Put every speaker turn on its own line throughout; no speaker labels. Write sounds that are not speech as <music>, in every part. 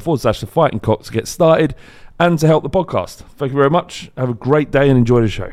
forward slash the fighting cock to get started and to help the podcast. Thank you very much. Have a great day and enjoy the show.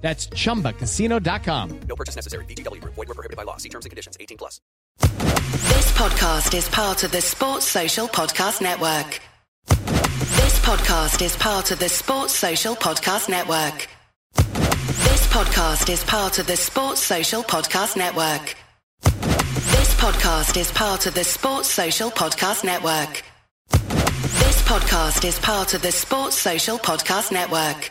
That's chumbacasino.com.
No purchase necessary. VGW Group. Void were prohibited by law. See terms and conditions. 18 plus.
This podcast is part of the Sports Social Podcast Network. This podcast is part of the Sports Social Podcast Network. This podcast is part of the Sports Social Podcast Network. This podcast is part of the Sports Social Podcast Network. This podcast is part of the Sports Social Podcast Network.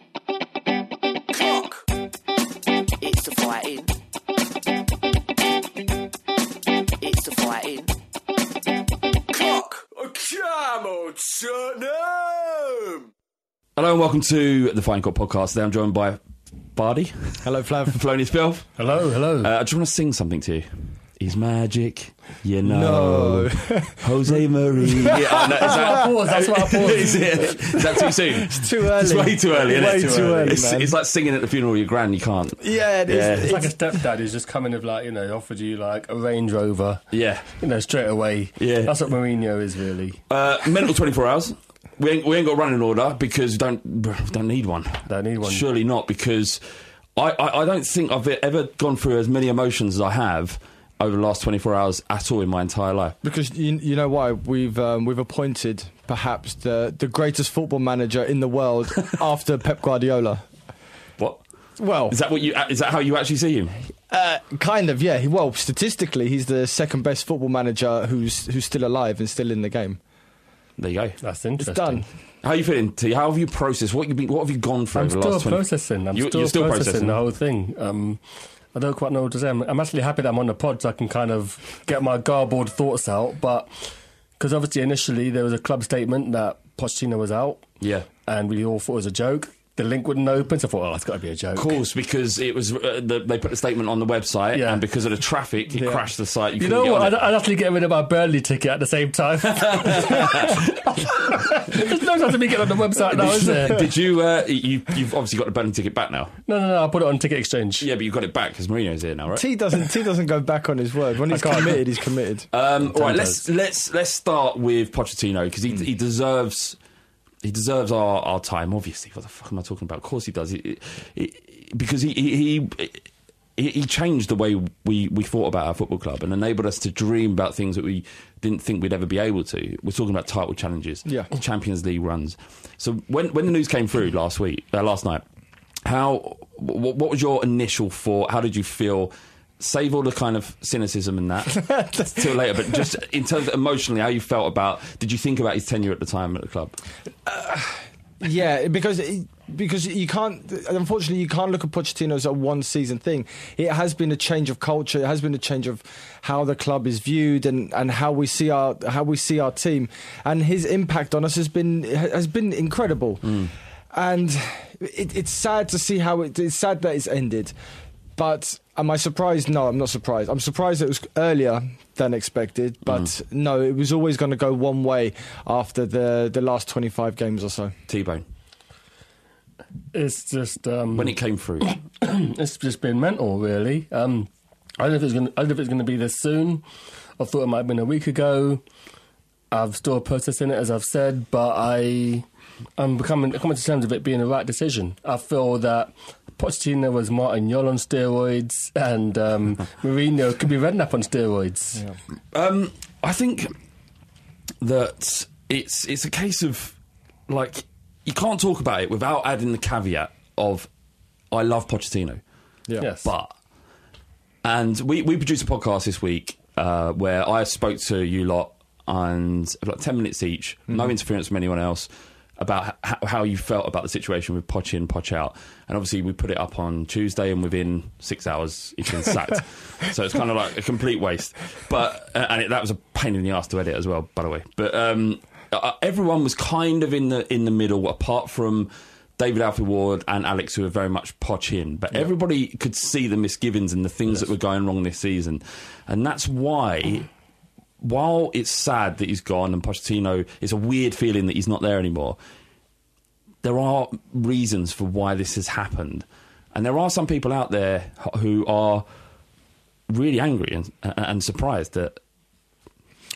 Hello and welcome to the Fighting Cock podcast. Today I'm joined by Bardi,
Hello, Flav. <laughs>
Floney Spilf.
Hello, hello.
Uh, I just want to sing something to you. He's magic, you know. <laughs> Jose Marie. <laughs> Yeah, is
That's why I paused, that's why I paused.
is, it, is that too soon?
It's too early.
It's way too early. isn't
Way
it?
too early,
It's,
man.
it's like singing at the funeral of your gran. You can't.
yeah, it is.
Yeah.
It's like a stepdad who's just coming of like you know offered you like a Range Rover.
Yeah.
You know, straight away.
Yeah.
That's what Mourinho is really.
Uh, mental 24 hours. We ain't, we ain't got running order because we don't <sighs> don't need one.
Don't need one.
Surely not because I, I, I don't think I've ever gone through as many emotions as I have
over the last 24 hours at all in my entire life.
Because you, you know why we've um, we've appointed perhaps the the greatest football manager in the world <laughs> after Pep Guardiola.
What?
Well,
Is that what you? Is that how you actually see him?
uh, kind of yeah. Well, statistically, he's the second best football manager who's who's still alive and still in the game.
There you go.
That's
It's
interesting.
done.
How are you feeling? T? How have you processed? What you been? What have you gone through
I'm
over the
still
last 20?
processing. I'm
You-
still,
you're still
processing,
processing.
the whole thing. Um, I don't quite know what to say. I'm, I'm actually happy that I'm on the pod so I can kind of get my garbled thoughts out. But because obviously initially there was a club statement that Pochettino was out,
Yeah.
and we all thought it was a joke. The link wouldn't open, so I thought, oh, it's got to be a joke.
Of course, because it was uh, the, they put the statement on the website,
Yeah.
and because of the traffic, it
Yeah.
crashed the site.
You
couldn't
know what? I'd. I'd actually get rid of my Burnley ticket at the same time. <laughs> There's no chance of me getting on the website now, is there?
Did you? Uh, you you've obviously got the Burnley ticket back now.
No, no, no. I put it on Ticket Exchange.
Yeah, but you got it back because Mourinho's here now, right?
T doesn't T doesn't go back on his word. When he's committed, he's committed.
Um, all right, let's let's let's start with Pochettino because he, he deserves he deserves our, our time. Obviously, what the fuck am I talking about? Of course he does. He, he- because he he, he he changed the way we, we thought about our football club and enabled us to dream about things that we didn't think we'd ever be able to. We're talking about title challenges,
Yeah.
Champions League runs. So when when the news came through last week, uh, last night, how what, what was your initial thought? How did you feel? Save all the kind of cynicism and that <laughs> till later, but just in terms of emotionally, how you felt about? Did you think about his tenure at the time at the club?
Uh, yeah, because because you can't. Unfortunately, you can't look at Pochettino as a one season thing. It has been a change of culture. It has been a change of how the club is viewed and, and how we see our how we see our team. And his impact on us has been has been incredible. Mm. And it, it's sad to see how it, it's sad that it's ended. But am I surprised? No, I'm not surprised. I'm surprised it was earlier than expected. But no, it was always going to go one way after the the last 25 games or so.
T Bone
It's just um,
when it came through. <coughs>
it's just been mental, really. Um, I don't know if it's going. I don't know if it's going to be this soon. I thought it might have been a week ago. I've still processing it, as I've said, but I, I'm becoming coming to terms with it being the right decision. I feel that Pochettino was Martin Jol on steroids, and um, <laughs> Mourinho could be Redknapp on steroids.
Um, I think that it's it's a case of like you can't talk about it without adding the caveat of I love Pochettino, Yeah.
Yes,
but and we we produced a podcast this week uh, where I spoke to you lot and like ten minutes each, no interference from anyone else. About h- how you felt about the situation with Poch in, Poch out, and obviously we put it up on Tuesday, and within six hours he's been sacked. <laughs> so it's kind of like a complete waste. But uh, and it, that was a pain in the ass to edit as well, by the way. But um, uh, everyone was kind of in the in the middle, apart from David Alfie Ward and Alex, who are very much Poch in. But everybody could see the misgivings and the things that were going wrong this season, and that's why while it's sad that he's gone and Pochettino, it's a weird feeling that he's not there anymore. There are reasons for why this has happened, and there are some people out there who are really angry and, and surprised that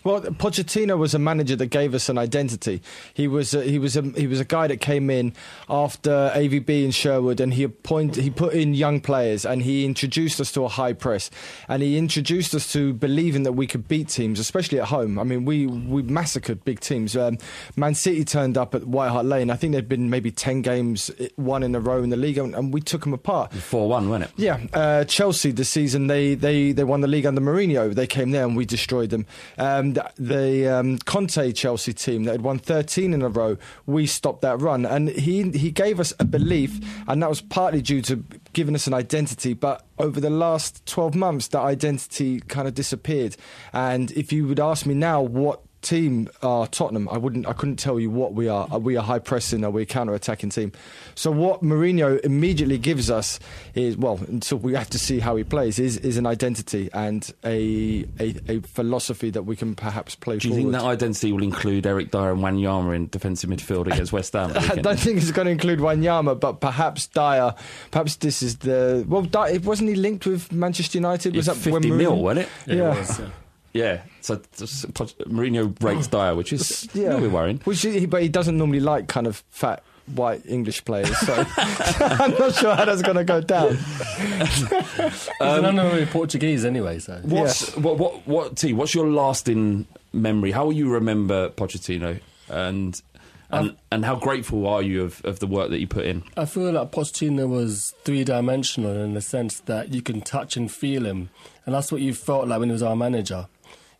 Well, Pochettino was a manager that gave us an identity. He was a, he was a, he was a guy that came in after AVB in Sherwood, and he appointed he put in young players, and he introduced us to a high press, and he introduced us to believing that we could beat teams, especially at home. I mean, we we massacred big teams. Um, Man City turned up at White Hart Lane. I think there'd been maybe ten games, one in a row in the league, and, and we took them apart.
four one, wasn't it?
Yeah, uh, Chelsea this season they, they, they won the league under Mourinho. They came there and we destroyed them. Um, the um, Conte Chelsea team that had won 13 in a row, we stopped that run, and he he gave us a belief, and that was partly due to giving us an identity. But over the last 12 months, that identity kind of disappeared. And if you would ask me now, what team are Tottenham. I wouldn't. I couldn't tell you what we are. Are we a high pressing? Are we a counter attacking team? So what Mourinho immediately gives us is well. Until we have to see how he plays. Is is an identity and a a, a philosophy that we can perhaps play
Do you
forward.
think that identity will include Eric Dier and Wanyama in defensive midfield against West Ham? <laughs>
I don't think it's going to include Wanyama, but perhaps Dier. Perhaps this is the well. Dier, wasn't he linked with Manchester United? Was
It's
that when
50 mil, wasn't it?
Yeah, it was, yeah.
Yeah, so, so Mourinho rates oh. Dier, which is a little bit worrying.
Which he, but he doesn't normally like kind of fat white English players, so <laughs> <laughs> I'm not sure how that's going to go down. <laughs>
He's an um, honorary Portuguese anyway, so.
What's what what what T? What's your lasting memory? How will you remember Pochettino, and and and how grateful are you of, of the work that you put in?
I feel like Pochettino was three dimensional in the sense that you can touch and feel him, and that's what you felt like when he was our manager.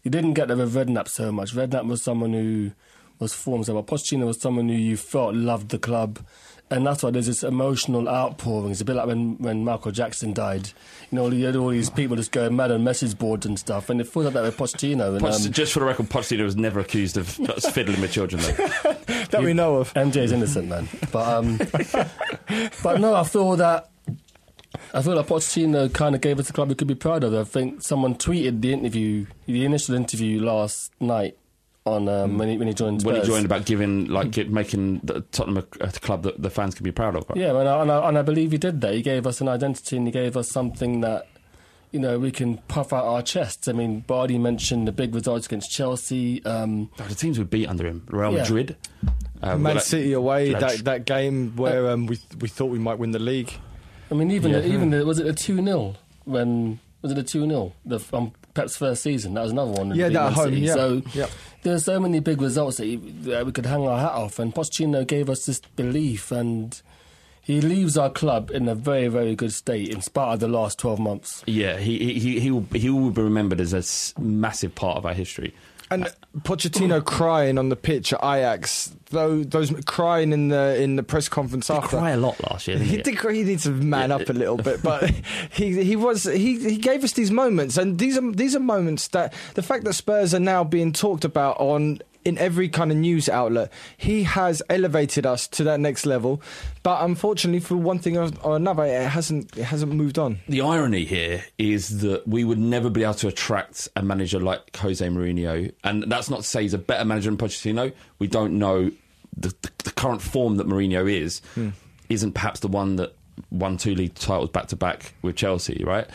You didn't get that with Redknapp so much. Redknapp was someone who was formed, so but Pochettino was someone who you felt loved the club, and that's why there's this emotional outpouring. It's a bit like when, when Michael Jackson died. You know, you had all these people just going mad on message boards and stuff, and it feels like that with Pochettino. And, um,
just for the record, Pochettino was never accused of <laughs> fiddling with children. Though. <laughs>
that we know of.
MJ's innocent, man. But um, <laughs> but no, I feel that I feel like Pochettino kind of gave us a club we could be proud of. I think someone tweeted the interview, the initial interview last night on um, when he when he joined.
when he joined about giving like gi- making the Tottenham a, a club that the fans can be proud of. Right?
Yeah, and I, and, I, and I believe he did that. He gave us an identity and he gave us something that, you know, we can puff out our chests. I mean, Bardi mentioned the big results against Chelsea. Um,
Oh, the teams we beat under him, Real
Yeah.
Madrid, uh,
Man City away, that, that game where um, we we thought we might win the league.
I mean, even
Yeah.
even the, was it a two 0 when was it a two 0 the um, Pep's first season? That was another one.
Yeah, that home, yeah.
So
Yep.
there's so many big results that, he, that we could hang our hat off, and Pochettino gave us this belief, and he leaves our club in a very very good state in spite of the last twelve months.
Yeah, he he he he will, he will be remembered as a massive part of our history.
And Pochettino <clears throat> crying on the pitch at Ajax, though those crying in the in the press conference
He
after.
cry a lot last year. Didn't
He
he?
did. He needs to man up a little bit, but <laughs> he he was he he gave us these moments, and these are these are moments that the fact that Spurs are now being talked about on in every kind of news outlet, he has elevated us to that next level. But unfortunately, for one thing or, another, it hasn't it hasn't moved on.
The irony here is that we would never be able to attract a manager like Jose Mourinho, and that's not to say he's a better manager than Pochettino. We don't know the, the, the current form that Mourinho is hmm. isn't perhaps the one that won two league titles back to back with Chelsea, right?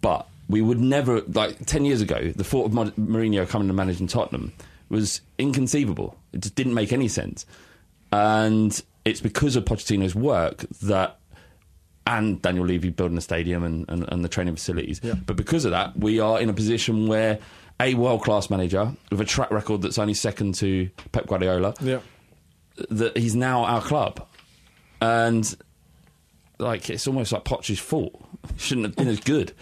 But we would never like ten years ago. The thought of Mo- Mourinho coming to managing Tottenham was inconceivable. It just didn't make any sense, and it's because of Pochettino's work that and Daniel Levy building the stadium and, and, and the training facilities. But because of that, we are in a position where a world class manager with a track record that's only second to Pep Guardiola,
Yeah.
that he's now our club. And like it's almost like Poch's fault. <laughs> Shouldn't have been as good.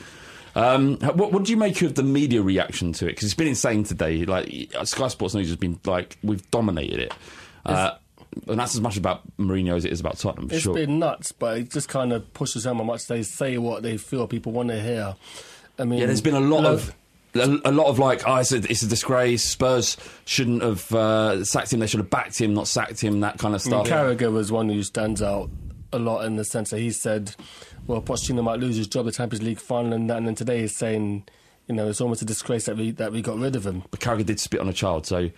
Um, what, what do you make of the media reaction to it? Because it's been insane today. Like Sky Sports News has been like we've dominated it, uh, and that's as much about Mourinho as it is about Tottenham. For
It's
sure.
been nuts, but it just kind of pushes home how much they say what they feel people want to hear. I mean,
Yeah, there's been a lot
lo-
of a, lot of like, oh, it's a, it's a disgrace. Spurs shouldn't have uh, sacked him. They should have backed him, not sacked him. That kind of
I mean,
stuff.
Carragher was one who stands out a lot in the sense that he said, well, Pochettino might lose his job at the Champions League final and that, and then today he's saying, you know, it's almost a disgrace that we that we got rid of him.
But Carragher did spit on a child, so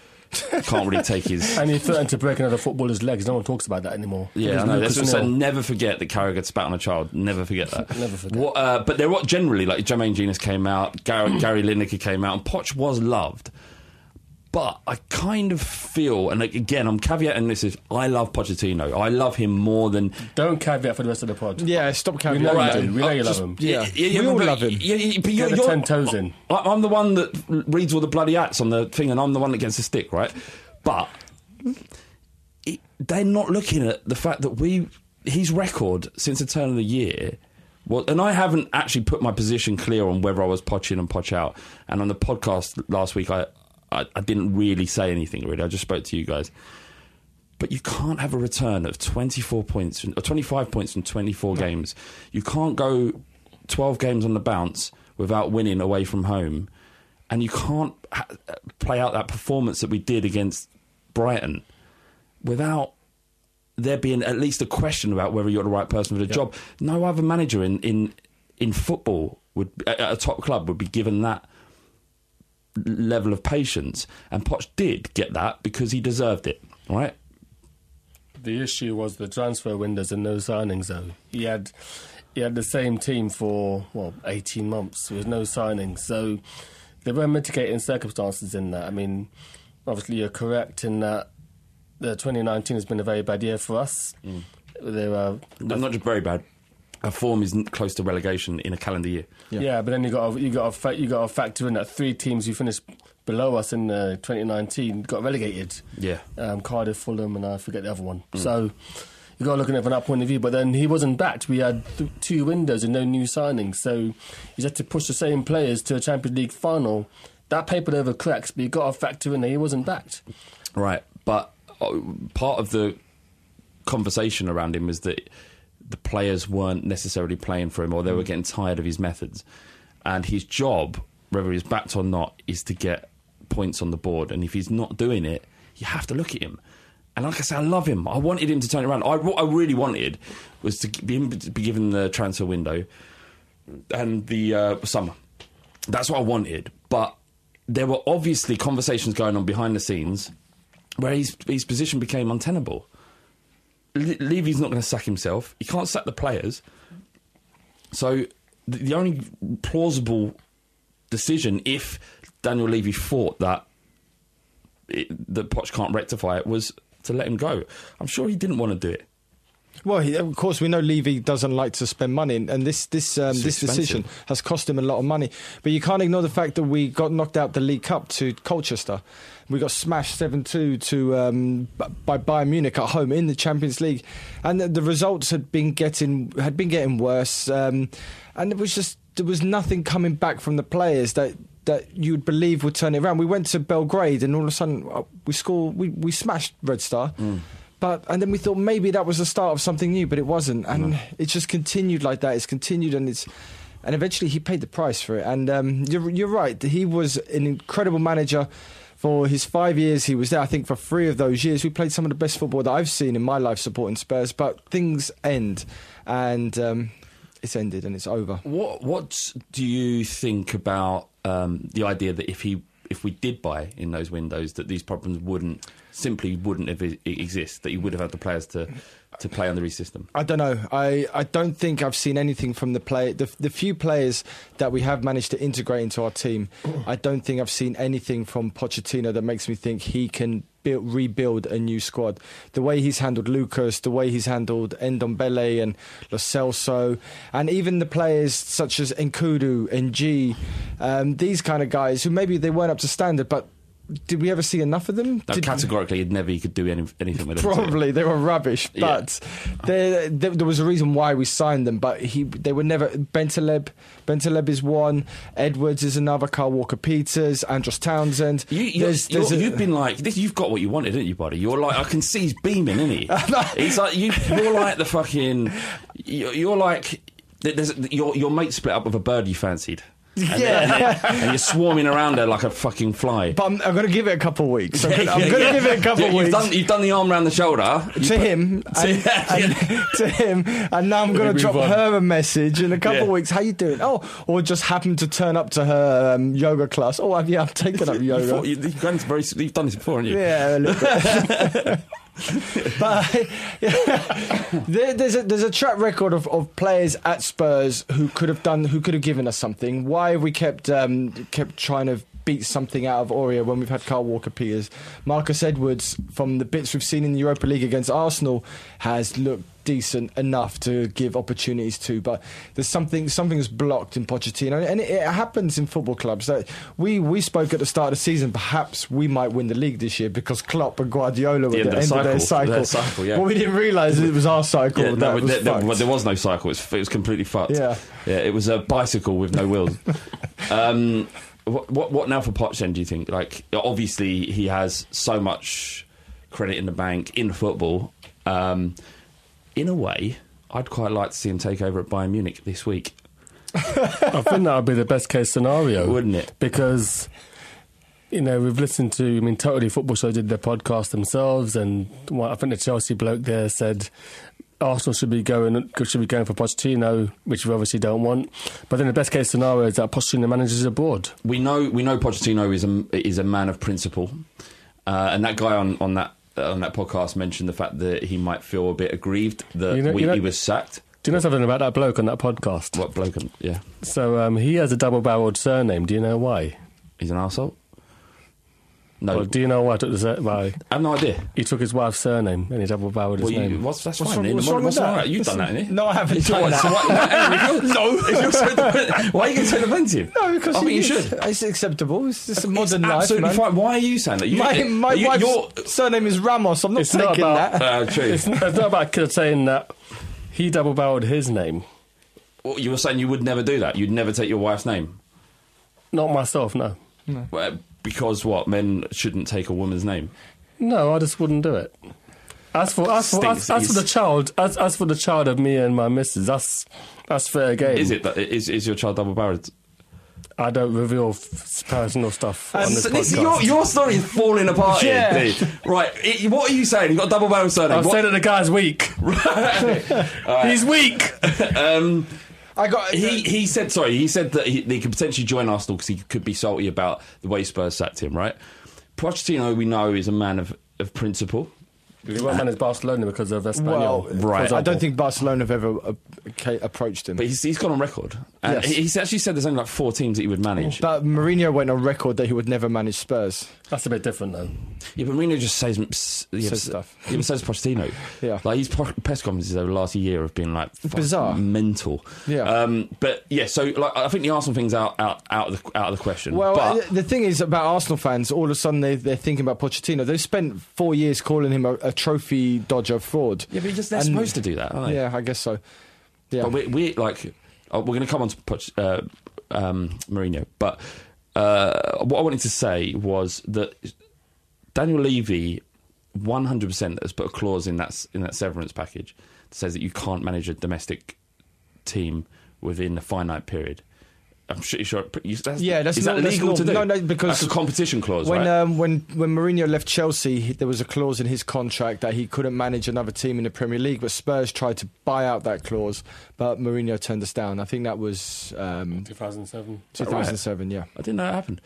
can't really take his. <laughs>
And he threatened to break another footballer's legs. No one talks about that anymore.
Yeah, I know. That's what saying. Never forget that Carragher spat on a child. Never forget that. <laughs>
Never forget.
What, uh, but there were generally like Jermaine Jenas came out, Gary, Gary Lineker came out, and Poch was loved. But I kind of feel, and again, I'm caveating this is I love Pochettino. I love him more than
Don't caveat for the rest of the pod.
Yeah, stop
We know
Right.
you do. We know
Uh,
you
just-
love him.
Yeah. We all love him.
Yeah, yeah, but you're,
the
you're-
10 toes in.
I- I'm the one that reads all the bloody acts on the thing, and I'm the one that gets the stick, right? But it, they're not looking at the fact that we his record since the turn of the year. Well, and I haven't actually put my position clear on whether I was Poch in and Poch out. And on the podcast last week, I, I, I didn't really say anything. Really, I just spoke to you guys. But you can't have a return of 24 points from- or 25 points from 24 games. You can't go 12 games on the bounce without winning away from home. And you can't ha- play out that performance that we did against Brighton without there being at least a question about whether you're the right person for the job. No other manager in, in, in football would at a top club would be given that level of patience. And Poch did get that because he deserved it, all right?
The issue was the transfer windows and no signings, though. He had he had the same team for well eighteen months with no signings. So there were mitigating circumstances in that. I mean, obviously you're correct in that the 2019 has been a very bad year for us.
Mm.
There are
No, not just very bad. Our form is close to relegation in a calendar year.
Yeah. but then you got you got fa- you got to factor in that three teams who finished below us in uh, 2019 got relegated.
Yeah.
um, Cardiff, Fulham, and I forget the other one. So you got to look at it from that point of view. But then he wasn't backed. We had th- two windows and no new signings, so you had to push the same players to a Champions League final. That papered over cracks, but you got to factor in that he wasn't backed.
Right, but uh, part of the conversation around him was that the players weren't necessarily playing for him, or they were getting tired of his methods. And his job, whether he's backed or not, is to get points on the board. And if he's not doing it, you have to look at him. And like I said, I love him. I wanted him to turn it around. I, what I really wanted was to be, be given the transfer window and the uh, summer. That's what I wanted. But there were obviously conversations going on behind the scenes where his, his position became untenable. Le- Levy's not going to sack himself. He can't sack the players. So the, the only plausible decision, if Daniel Levy thought that it, that Poch can't rectify it, was to let him go. I'm sure he didn't want to do it.
Well, he, of course, we know Levy doesn't like to spend money, and- this this um, this
expensive.
decision has cost him a lot of money. But you can't ignore the fact that we got knocked out the League Cup to Colchester. We got smashed seven two to um, by Bayern Munich at home in the Champions League, and the, the results had been getting had been getting worse, um, and it was just there was nothing coming back from the players that. That you would believe would turn it around. We went to Belgrade, and all of a sudden uh, we scored. We, we smashed Red Star, but and then we thought maybe that was the start of something new, but it wasn't, and it just continued like that. It's continued, and it's and eventually he paid the price for it. And um, you're you're right. He was an incredible manager. For his five years, he was there. I think for three of those years, we played some of the best football that I've seen in my life supporting Spurs. But things end, and um, it's ended, and it's over.
What What do you think about um, the idea that if he if we did buy in those windows, that these problems wouldn't simply wouldn't have exist? That he would have had the players to to play under his system.
I don't know. I, I don't think I've seen anything from the play. The, the few players that we have managed to integrate into our team, I don't think I've seen anything from Pochettino that makes me think he can build, rebuild a new squad. The way he's handled Lucas, the way he's handled Ndombele and Lo Celso, and even the players such as Nkoudou, N'Jie, um, these kind of guys who maybe they weren't up to standard, but did we ever see enough of them?
No,
Did-
categorically, he'd never he could do any, anything with them.
Probably they were rubbish,
Yeah.
but there, there, there was a reason why we signed them. But he, they were never. Bentaleb, Bentaleb is one. Edwards is another. Kyle Walker Peters, Andros Townsend.
You, you,
There's- there's
you're,
a-
you've been like this. You've got what you wanted, didn't you, buddy? You're like I can see he's beaming, isn't he? <laughs> he's like you. You're like the fucking. You're, you're like there's your your mate split up with a bird you fancied. And,
Yeah.
and, and you're swarming around there like a fucking fly.
But I'm, I'm going to give it a couple of weeks. <laughs> I'm going to give it a couple
Yeah,
of
you've
weeks.
Done, you've done the arm around the shoulder
to
put-
him, <laughs>
To-
and, and- <laughs> to him, and now I'm going to drop
on.
her a message in a couple
Yeah.
of weeks. How you doing? Oh, or just happen to turn up to her um, yoga class. Oh, yeah, I'm taking up yoga.
you, you've, done this very, you've done this before, haven't you?
Yeah, a little bit. but there, there's a there's a track record of, of players at Spurs who could have done who could have given us something. Why have we kept um, kept trying to beat something out of Aurier when we've had Kyle Walker Peters? Marcus Edwards, from the bits we've seen in the Europa League against Arsenal, has looked decent enough to give opportunities to, but there's something something's blocked in Pochettino, and it, it happens in football clubs. That we we spoke at the start of the season, perhaps we might win the league this year because Klopp and Guardiola were
The
at the
end
end
of
of
the
their
cycle.
cycle.
Their cycle, yeah.
Well, <laughs> we didn't realise it was our cycle.
Yeah,
that
no,
was
there, there- there was no cycle. It was, it was completely fucked.
Yeah.
yeah. It was a bicycle with no wheels. <laughs> um, what, what what now for Poch then? Do you think? Like, obviously he has so much credit in the bank in football. Um, in a way, I'd quite like to see him take over at Bayern Munich this week. <laughs>
I think that would be the best case scenario,
Wouldn't it?
Because you know we've listened to. I mean, Totally Football Show did their podcast themselves, and I think the Chelsea bloke there said Arsenal should be going should be going for Pochettino, which we obviously don't want. But then the best case scenario is that Pochettino manages abroad.
We know we know Pochettino is a is a man of principle, uh, and that guy on on that on that podcast mentioned the fact that he might feel a bit aggrieved that
You know-
we,
you know-
he was sacked.
Do you know something about that bloke on that podcast?
What bloke? Yeah.
So um, he has a double-barreled surname. Do you know why?
He's an arsehole? No.
Well, do you know why I took the why?
I have no idea.
He took his wife's surname and he double barreled his
Well, you,
name.
what's, that's
What's
fine.
wrong- what's wrong with that?
You've done that, innit?
No, I haven't
So
done that.
no. If you're <laughs> so defensive, why are you going to take the offensive?
No, because
I think you
it
should.
It's acceptable. It's just a
It's
modern life,
absolutely
man.
fine. Why are you saying that? You,
My, my
you,
wife's
you're-
surname is Ramos. I'm not
It's not
taking
about-
that.
Uh, true.
It's, it's not about kid saying that he double barreled his name.
Well, you were saying you would never do that. You'd never take your wife's name.
Not myself, no.
Well, because what? Men shouldn't take a woman's name.
No, I just wouldn't do it. As for as for, as, as for the child, as, as for the child of me and my missus, that's that's fair game.
Is it? That, is, is your child double barreled?
I don't reveal personal stuff on this
So this-
podcast.
your, your story is falling apart
Yeah.
here. Right. it- what are you saying? You've got a double barrel surname.
I've
What-
said that the guy's weak. <laughs> He's weak. <laughs>
um,
I got
he he said sorry. He said that he, they could potentially join Arsenal because he could be salty about the way Spurs sacked him. Right. Pochettino, we know, is a man of, of principle.
He won't manage Barcelona because of Espanyol.
Well,
right.
I don't think Barcelona have ever uh, approached him.
But he's, he's gone on record. And
Yes.
he's actually said there's only like four teams that he would manage.
But Mourinho went on record that he would never manage Spurs.
That's a bit different though.
Yeah, but Mourinho just says s- yeah,
Says
s-
stuff.
Yeah, but says Pochettino. <laughs>
Yeah.
like his po- press conferences over the last year have been like
Bizarre.
mental.
Yeah.
Um, but yeah, so like I think the Arsenal thing's out out out of the out of the question.
Well,
but,
uh, the thing is about Arsenal fans, all of a sudden they, they're thinking about Pochettino. They've spent four years calling him a, a trophy dodger fraud.
yeah, but just they're
And-
supposed to do that, aren't they?
Yeah, I guess so. Yeah.
But we, we like oh, we're going to come on to Poch, uh, um, Mourinho, but uh, what I wanted to say was that Daniel Levy, one hundred percent, has put a clause in that in that severance package that says that you can't manage a domestic team within a finite period. I'm pretty sure. you- That's,
Yeah, that's
is
not-
that
that's
legal
not-
to do?
no, no, because
that's a competition clause,
when
right?
um, when when Mourinho left Chelsea, he, there was a clause in his contract that he couldn't manage another team in the Premier League. But Spurs tried to buy out that clause, but Mourinho turned us down. I think that was um,
2007.
2007. Yeah.
I didn't know it happened.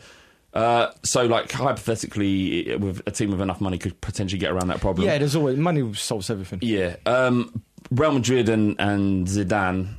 Uh, so, like hypothetically, with a team with enough money, could potentially get around that problem.
Yeah, there's always money solves everything.
Yeah, um, Real Madrid and, and Zidane.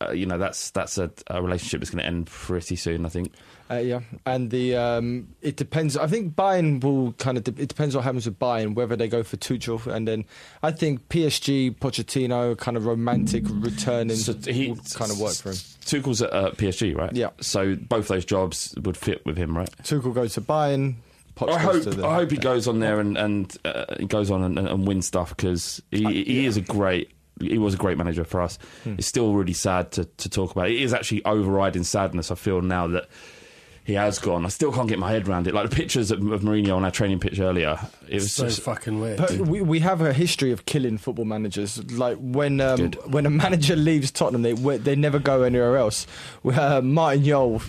Uh, you know that's that's a, a relationship that's going to end pretty soon. I think.
Uh, yeah, and the um, it depends. I think Bayern will kind of. De- it depends what happens with Bayern, whether they go for Tuchel, and then I think PSG, Pochettino, kind of romantic returning,
So he
kind of work for him.
Tuchel's at uh, PSG, right?
Yeah.
So both those jobs would fit with him, right?
Tuchel goes to Bayern. Poch
I
goes
hope
to the,
I hope he goes on there and and uh, he goes on and, and wins stuff because he, he is a great. He was a great manager for us.
Hmm.
It's still really sad to, to talk about. It is actually overriding sadness. I feel now that he has gone. I still can't get my head around it. Like the pictures of, of Mourinho on our training pitch earlier. It was
So
just
fucking weird.
But we, we have a history of killing football managers. Like when um, when a manager <laughs> leaves Tottenham, they they never go anywhere else. Uh, Martin Jol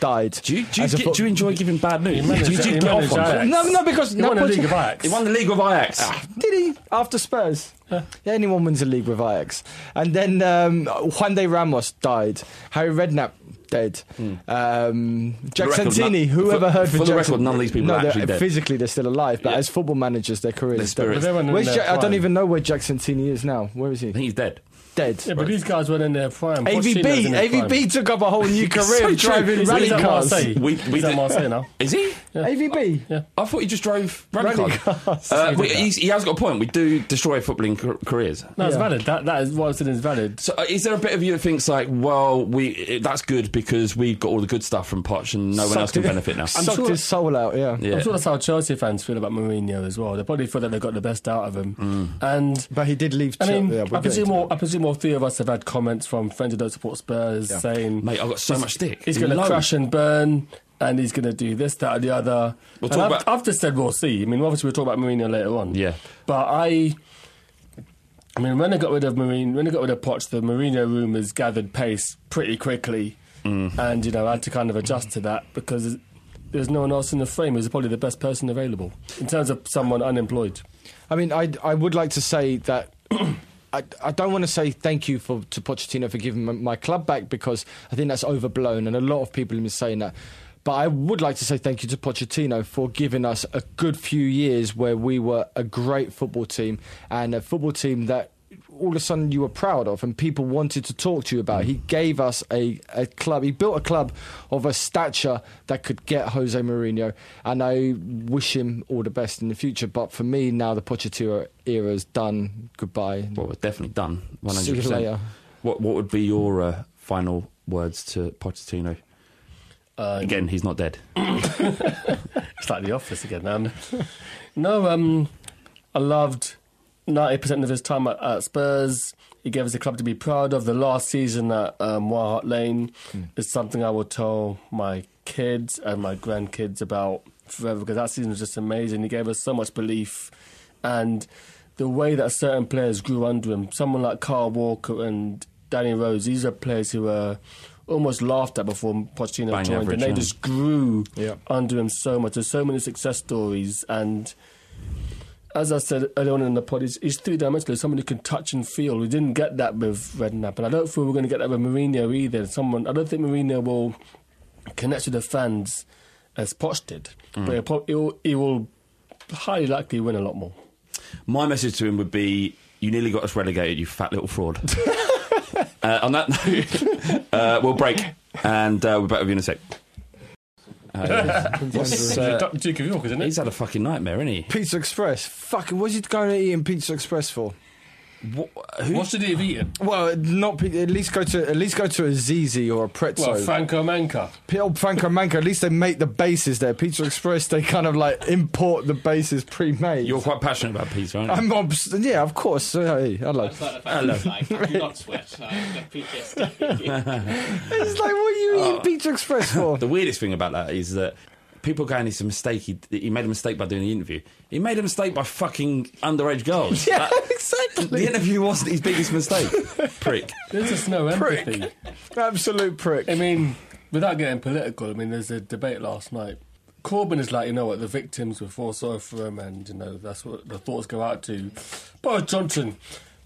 died.
Do you, do, you get,
foot-
do you enjoy giving bad news?
He
Do you, do you get off on
Ajax.
No, no, because
He
no,
won the League of Ajax.
He won the league with Ajax. <laughs>
Did he after Spurs? Yeah, anyone wins a league with Ajax. And then um, Juande Ramos died. Harry Redknapp dead. Um, Jack.
Record,
Santini.
none-
whoever
for-
heard
for
from
the
Jack
record, none of these people
no,
are actually dead.
Physically, they're still alive, but
Yeah.
as football managers, their careers.
Their
is
spirits.
dead.
But they weren't in
Where's Jack, I don't even know where Jacques Santini is now. Where is
I
he?
think he's dead.
Dead.
Yeah, but these guys were in their prime. Pochettino's
AVB,
prime.
AVB took up a whole new <laughs> career
so
of
true.
driving
He's-
rally
he's
cars.
Marseille.
We-
He's
we
at
did-
Marseille now.
Is he?
AVB.
Yeah.
I thought he just drove rally,
Rally
cars.
cars.
Uh,
He
we,
did that.
he's, he has got a point. We do destroy footballing car- careers.
No, it's
Yeah.
valid. That that is what I'm saying is valid.
So, uh, is there a bit of you that thinks like, well, we it, that's good because we've got all the good stuff from Poch and no one else can
it-
benefit now?
Sucked
sure-
his soul out, yeah.
Yeah.
I'm sure that's how Chelsea fans feel about Mourinho as well. They probably feel that they got the best out of him. And
But he did leave.
I mean,
Chel- yeah, we'll
I presume
into.
I presume all three of us have had comments from friends who don't support Spurs
Yeah.
saying,
Mate, I've got so much stick.
He's going to crash and burn, and he's going to do this, that, or the other.
We'll
And
talk
I've,
about-
I've just said we'll see. I mean, obviously we'll talk about Mourinho later on.
Yeah.
but I. I mean, when they got rid of Marine, when they got rid of Poch, the Mourinho rumours gathered pace pretty quickly,
Mm.
and you know I had to kind of adjust to that because there's no one else in the frame who's probably the best person available in terms of someone unemployed.
I mean, I I would like to say that. I, I don't want to say thank you for to Pochettino for giving my, my club back because I think that's overblown and a lot of people have been saying that. But I would like to say thank you to Pochettino for giving us a good few years where we were a great football team and a football team that all of a sudden you were proud of and people wanted to talk to you about. He gave us a, a club. He built a club of a stature that could get Jose Mourinho, and I wish him all the best in the future. But for me, now the Pochettino era is done. Goodbye.
Well, we're definitely done. One
See you later.
What What would be your uh, final words to Pochettino?
Uh,
Again, he's not dead. <laughs> <laughs>
It's like the office again. Um, no, um, I loved ninety percent of his time at, at Spurs. He gave us a club to be proud of. The last season at um, Lane is something I will tell my kids and my grandkids about forever because that season was just amazing. He gave us so much belief, and the way that certain players grew under him. Someone like Kyle Walker and Danny Rose. These are players who were almost laughed at before Pochettino
Bang
joined, and they
yeah.
just grew
Yeah.
under him so much. There's so many success stories, and as I said earlier on in the pod, he's, he's three dimensional. Someone who can touch and feel. We didn't get that with Redknapp, and I don't feel we're going to get that with Mourinho either. Someone, I don't think Mourinho will connect with the fans as Poch did,
Mm.
but he'll, he'll, he will highly likely win a lot more.
My message to him would be: You nearly got us relegated, you fat little fraud. <laughs> uh, on that <laughs> note, uh, we'll break, and uh, we're back with you in a sec. <laughs> <laughs> Uh, what's, uh,
Duke of York, isn't
he's had a fucking nightmare, isn't he?
Pizza Express. Fucking, what's he going to eat in Pizza Express for?
What, who,
What should he have eaten?
Well, not pi- at least go to at least go to a Zizzi or a Prezzo.
Well, Franco Manca.
P- old Franco Manco. At least they make the bases there. Pizza Express. They kind of like import the bases pre-made.
You're quite passionate about pizza, aren't you?
I'm obs- yeah, of course. Uh, hey, hello.
It's like the fact that like, I do not sweat, so I get PTSD.
It's like, what are you
Oh.
eating Pizza Express for? <laughs>
The weirdest thing about that is that people going, it's a mistake. He, he made a mistake by doing the interview. He made a mistake by fucking underage girls. <laughs>
yeah,
That-
exactly.
the interview wasn't his biggest mistake. <laughs> Prick.
There's just no empathy.
Absolute prick.
I mean, without getting political, I mean, there's a debate last night. Corbyn is like, you know what, the victims were for sorry for him, and, you know, that's what the thoughts go out to. Boris Johnson,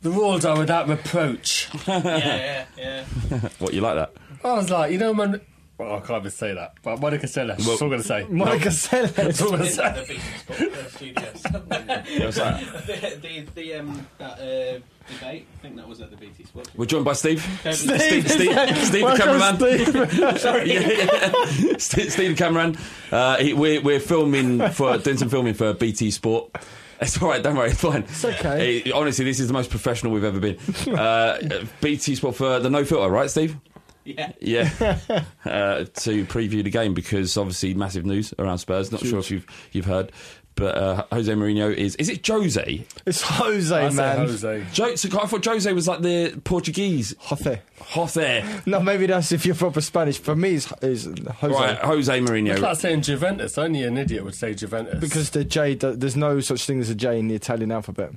the rules are without reproach. <laughs>
yeah, yeah, yeah.
What, you like that?
I was like, you know, man. Well, I can't even say that, but Monica Seles, that's all I'm going to say.
Monica Seles.
That's all I'm going to say.
the Beatles uh, Studios. <laughs> The, the, the, um, that, uh, debate, I think that was at the BT Sports.
We're joined by Steve.
Steve,
Steve, Steve, Steve the cameraman.
Steve. <laughs>
Sorry. Yeah, yeah. Steve, Steve the cameraman. Uh, he, we're, we're filming for doing some filming for BT Sport. It's all right, don't worry, it's fine. It's
okay.
honestly, this is the most professional we've ever been. Uh, BT Sport for the no filter, right, Steve?
Yeah.
Yeah, <laughs> uh, to preview the game because obviously massive news around Spurs. Not sure if you've you've heard, but uh, Jose Mourinho is is it Jose?
It's Jose,
I
man.
Jose.
Jo- so I thought Jose was like the Portuguese
Jose.
Jose.
No, maybe that's if you're proper Spanish. For me, it's, it's Jose.
Right, Jose Mourinho.
It's like saying Juventus. Only an idiot would say Juventus.
Because the J, there's no such thing as a J in the Italian alphabet.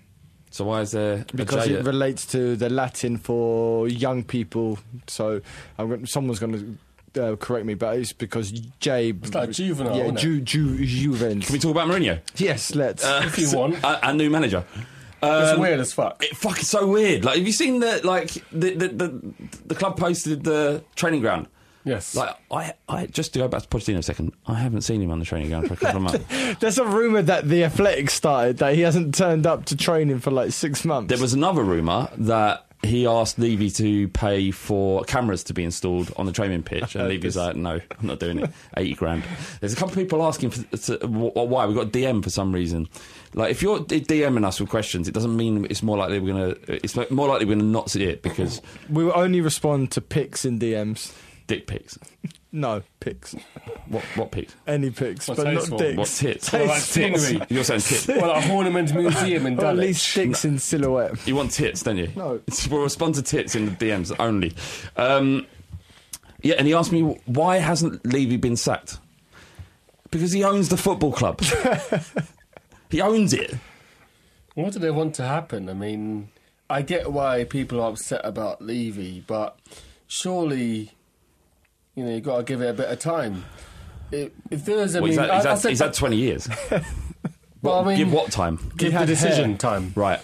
So why is there
Because
J
it relates to the Latin for young people. So I'm, someone's going to uh, correct me, but it's because J.
It's like juvenile,
Yeah,
isn't it?
Ju, Ju, Juvens.
Can we talk about Mourinho?
yes, let's.
if you want.
Our, our new manager.
it's
Um,
weird as fuck.
It fucking so weird. Like, have you seen the like the the, the, the club posted the training ground?
Yes.
Like, I, I just to go back to Pochettino a second. I haven't seen him on the training ground for a couple of months. <laughs>
There's a rumour that the Athletics started that he hasn't turned up to training for like six months.
There was another rumor that he asked Levy to pay for cameras to be installed on the training pitch, and <laughs> Levy's like, "No, I'm not doing it. Eighty grand." There's a couple of people asking for, to, why we got DM for some reason. Like, if you're DMing us with questions, it doesn't mean it's more likely we're gonna. It's more likely we're gonna not see it because
we will only respond to pics in DMs.
Dick pics. <laughs>
No, pics.
What what pics?
Any pics,
What's
but not
tasteful?
dicks.
What tits?
Well, like
Tits.
scenery.
You're saying tits.
well, like Horniman's Museum in
Or at least
Dulwich.
dicks in silhouette.
You want tits, don't you?
No.
We'll respond to tits in the DMs only. Um, yeah, and he asked me why hasn't Levy been sacked? Because he owns the football club. <laughs> he owns it.
What do they want to happen? I mean, I get why people are upset about Levy, but surely, you know, you've got to give it a bit of time. If, if there's, I
Well,
mean,
had, he's,
I, I
had,
said-
he's had 20 years. <laughs>
Well, I mean-
give what time?
give the decision
hair. <laughs>
time.
Right.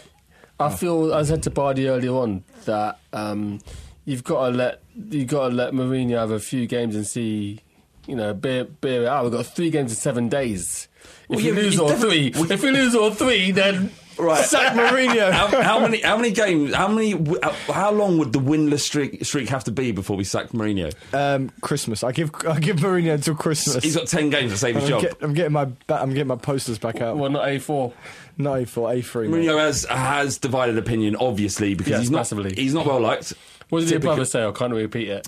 I feel, I said to Bardi earlier on, that um, you've got to let you've got to let Mourinho have a few games and see, you know, bear, bear it out. We've got three games in seven days. If
Well,
you
yeah,
lose all
definitely-
three, if you lose all three, then
Right.
Sack Mourinho. <laughs>
how, how many? How many games? How many? uh, How long would the winless streak, streak have to be before we sack Mourinho?
Um, Christmas. I give I give Mourinho until Christmas.
He's got ten games to save his
I'm,
job.
get- I'm getting my I'm getting my posters back out.
Well, not A4.
Not A4, A3. mate.
Mourinho has has divided opinion, obviously, because
Yes,
he's not
massively.
he's not well liked.
What did your
Typical-
brother say? I can't repeat it.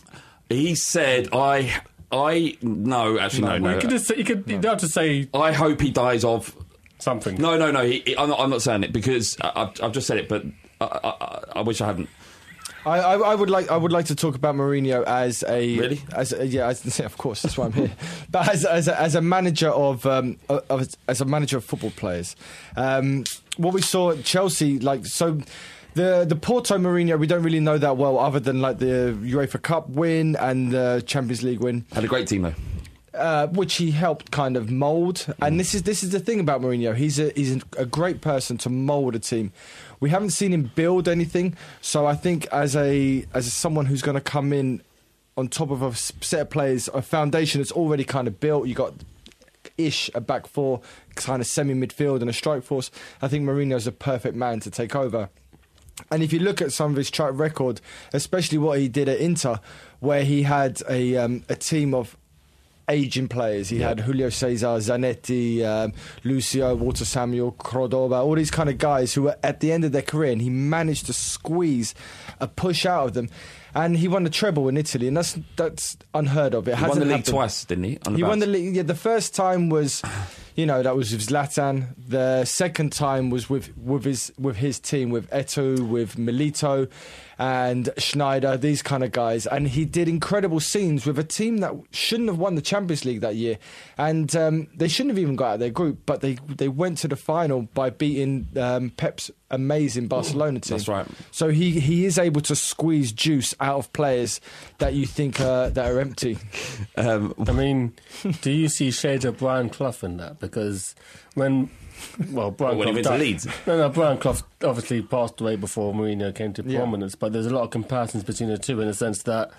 He said, "I, I no, actually no, no.
Well, you could just say, you could you don't have to say
I hope he dies of
something.
No, no, no. He, he- I'm, not, I'm not saying it because I, I've, I've just said it, but I, I, I- I wish I hadn't.
I, I, I would like I would like to talk about Mourinho as a
Really?
as a, yeah as, <laughs> of course that's why I'm here <laughs> but as as a, as a manager of, um, of as a manager of football players um, what we saw at Chelsea like so the the Porto Mourinho we don't really know that well other than like the UEFA Cup win and the Champions League win
Had a great team though.
Uh, which he helped kind of mould. And this is this is the thing about Mourinho. He's a he's a great person to mould a team. We haven't seen him build anything, so I think as a as someone who's going to come in on top of a set of players, a foundation that's already kind of built. You got ish a back four, kind of semi midfield, and a strike force. I think Mourinho's a perfect man to take over. And if you look at some of his track record, especially what he did at Inter, where he had a um, a team of aging players. He had Julio Cesar, Zanetti, um, Lucio, Walter Samuel, Cordoba, all these kind of guys who were at the end of their career, and he managed to squeeze a push out of them. And he won the treble in Italy, and that's that's unheard of. It
He won the league
happened.
twice, didn't he?
He won the league. Yeah, the first time was, you know, that was with Zlatan. The second time was with with his with his team, with Eto'o, with Milito, and Sneijder. These kind of guys, and he did incredible scenes with a team that shouldn't have won the Champions League that year, and um, they shouldn't have even got out of their group, but they they went to the final by beating um, Pep's amazing Barcelona team.
That's right.
So he he is able to squeeze juice out of players that you think uh, that are empty. <laughs>
Um,
I mean, do you see shades of Brian Clough in that? Because when, well, <laughs> Brian
When he
Clough
went to Leeds?
No, no, Brian Clough obviously passed away before Mourinho came to
Yeah.
prominence, but there's a lot of comparisons between the two in the sense that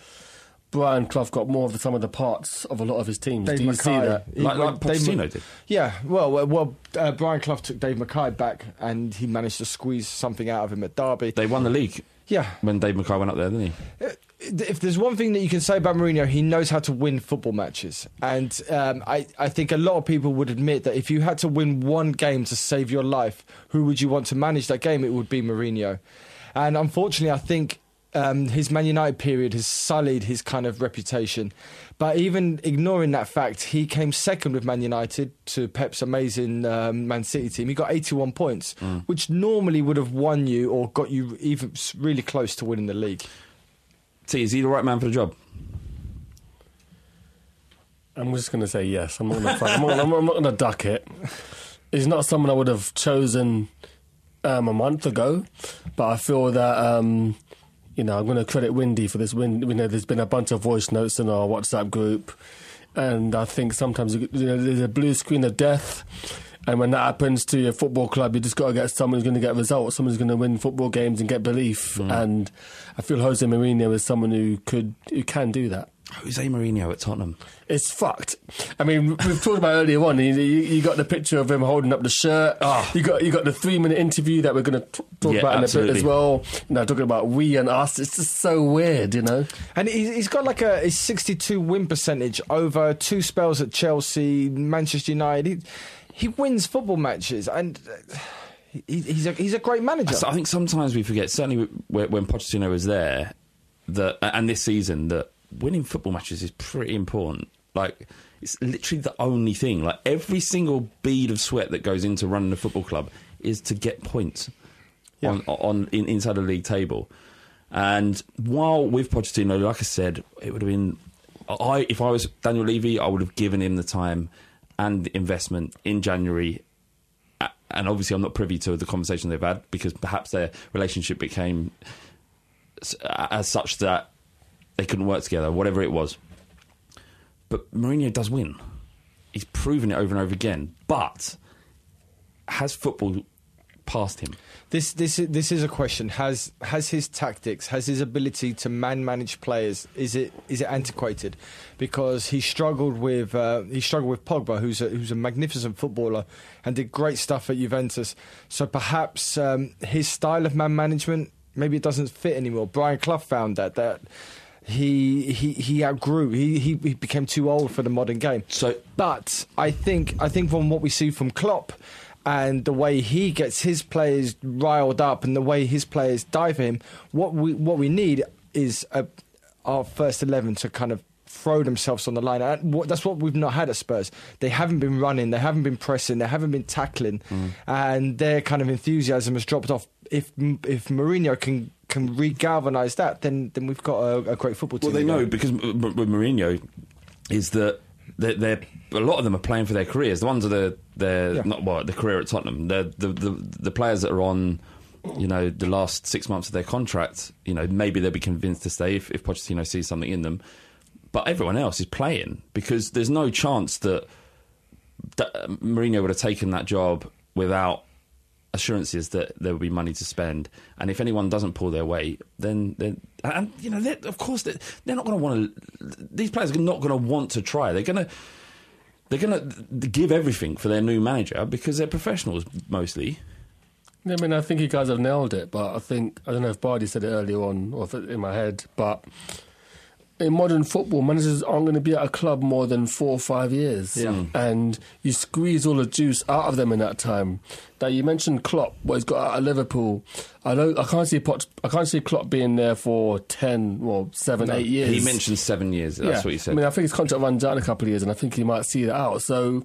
Brian Clough got more of the sum of the parts of a lot of his teams.
Dave
do you see that?
He
like, like
Dave
Pochettino did.
Yeah, well, well, well uh, Brian Clough took Dave Mackay back, and he managed to squeeze something out of him at Derby.
They won the league
yeah,
when Dave Mackay went up there, didn't he?
If there's one thing that you can say about Mourinho, he knows how to win football matches, and um, I, I think a lot of people would admit that if you had to win one game to save your life, who would you want to manage that game? It would be Mourinho, and unfortunately, I think. Um, his Man United period has sullied his kind of reputation. But even ignoring that fact, he came second with Man United to Pep's amazing um, Man City team. He got 81 points, which normally would have won you or got you even really close to winning the league.
T, is he the right man for the job?
I'm just going to say yes. I'm not going to. I'm not, I'm not going to duck it. He's not someone I would have chosen um, a month ago, but I feel that um, you know I'm going to credit Windy for this. Win, you know, there's been a bunch of voice notes in our WhatsApp group, and I think sometimes you know, there's a blue screen of death. And when that happens to your football club, you just got to get someone who's going to get results, someone who's going to win football games and get belief. And I feel Jose Mourinho is someone who could, who can do that.
Jose Mourinho at Tottenham.
It's fucked. I mean, we've talked about earlier on. You, you, got the picture of him holding up the shirt. You got you got the three minute interview that we're going to talk
Ah. Yeah,
about in a bit as well. You know, talking about we and us. It's just so weird, you know.
And he's, he's got like a, a 62 win percentage over two spells at Chelsea, Manchester United. He, he wins football matches, and uh, he, he's a he's a great manager.
So I think sometimes we forget, certainly when, when Pochettino was there, that and this season, that winning football matches is pretty important. Like it's literally the only thing. Like every single bead of sweat that goes into running a football club is to get points on on in, inside the league table. And while with Pochettino, like I said, it would have been. I if I was Daniel Levy, I would have given him the time and the investment in January and obviously I'm not privy to the conversation they've had because perhaps their relationship became as such that they couldn't work together, whatever it was. But Mourinho does win. He's proven it over and over again. But has football past him.
This this is- this is a question. Has has his tactics, has his ability to man manage players, is it is it antiquated? Because he struggled with uh, he struggled with Pogba, who's a, who's a magnificent footballer and did great stuff at Juventus. So perhaps um, his style of man management maybe it doesn't fit anymore. Brian Clough found that that. He, he he outgrew. He, he he became too old for the modern game.
So,
but I think I think from what we see from Klopp and the way he gets his players riled up and the way his players die for him, what we what we need is a, our first eleven to kind of throw themselves on the line. And what, that's what we've not had at Spurs. They haven't been running, they haven't been pressing, they haven't been tackling, mm. and their kind of enthusiasm has dropped off. If if Mourinho can can re-galvanise that, then then we've got a, a great football team.
Well, they know because with Mourinho is that they're, they're a lot of them are playing for their careers. The ones that are they're
Yeah.
not what the career at Tottenham. The, the the players that are on. You know, the last six months of their contract, you know, maybe they'll be convinced to stay if, if Pochettino sees something in them. But everyone else is playing because there's no chance that, that Mourinho would have taken that job without assurances that there will be money to spend. And if anyone doesn't pull their weight, then then and you know, of course they're, they're not going to want to. These players are not going to want to try. They're going to. They're going to give everything for their new manager because they're professionals mostly.
I mean, I think you guys have nailed it, but I think I don't know if Bardi said it earlier on or if in my head, but in modern football, managers aren't going to be at a club more than four or five years,
Yeah. Hmm.
and you squeeze all the juice out of them in that time. Now you mentioned Klopp, what he's got out of Liverpool. I don't, I can't see Pot, I can't see Klopp being there for ten or seven, eight years.
He mentioned seven years. That's
Yeah.
what he said.
I mean, I think his contract runs out in a couple of years, and I think he might see that out. So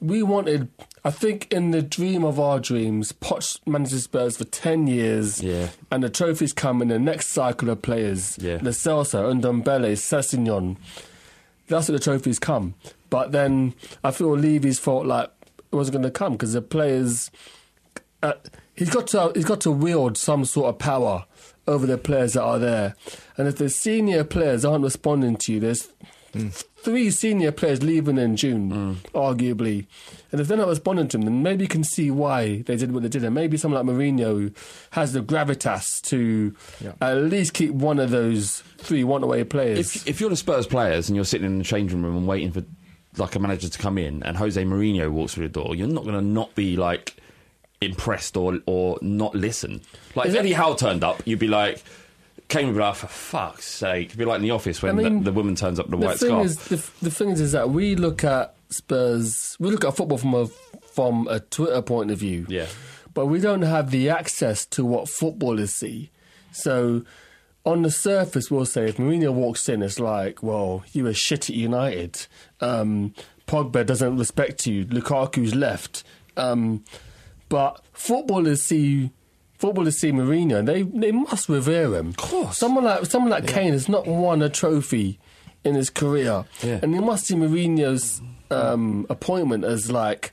we wanted, I think, in the dream of our dreams, Poch manages Spurs for ten years,
Yeah.
and the trophies come in the next cycle of players.
Yeah.
Lo Celso, Ndombele, Sessegnon. That's where the trophies come. But then I feel Levy's felt like it wasn't going to come because the players. Uh, he's got to he's got to wield some sort of power over the players that are there, and if the senior players aren't responding to you, there's three senior players leaving in June, arguably, and if they're not responding to them, then maybe you can see why they did what they did, and maybe someone like Mourinho has the gravitas to at least keep one of those three one-away players.
if if you're the Spurs players and you're sitting in the changing room and waiting for like a manager to come in and Jose Mourinho walks through the door, you're not going to not be like impressed or or not listen. Like
Is
if
it-
Eddie Howe turned up, you'd be like. Came and like, for fuck's sake. It'd be like in the office when
I mean,
the, the woman turns up in the,
the
white
thing
scarf.
is, the, the thing is, is that we look at Spurs, we look at football from a from a Twitter point of view.
Yeah.
But we don't have the access to what footballers see. So on the surface, we'll say if Mourinho walks in, it's like, well, you were shit at United. Um, Pogba doesn't respect you. Lukaku's left. Um, but footballers see. Footballers see Mourinho, and they they must revere him. Of
course.
someone like someone like Kane has not won a trophy in his career,
Yeah.
and they must see Mourinho's um, appointment as like,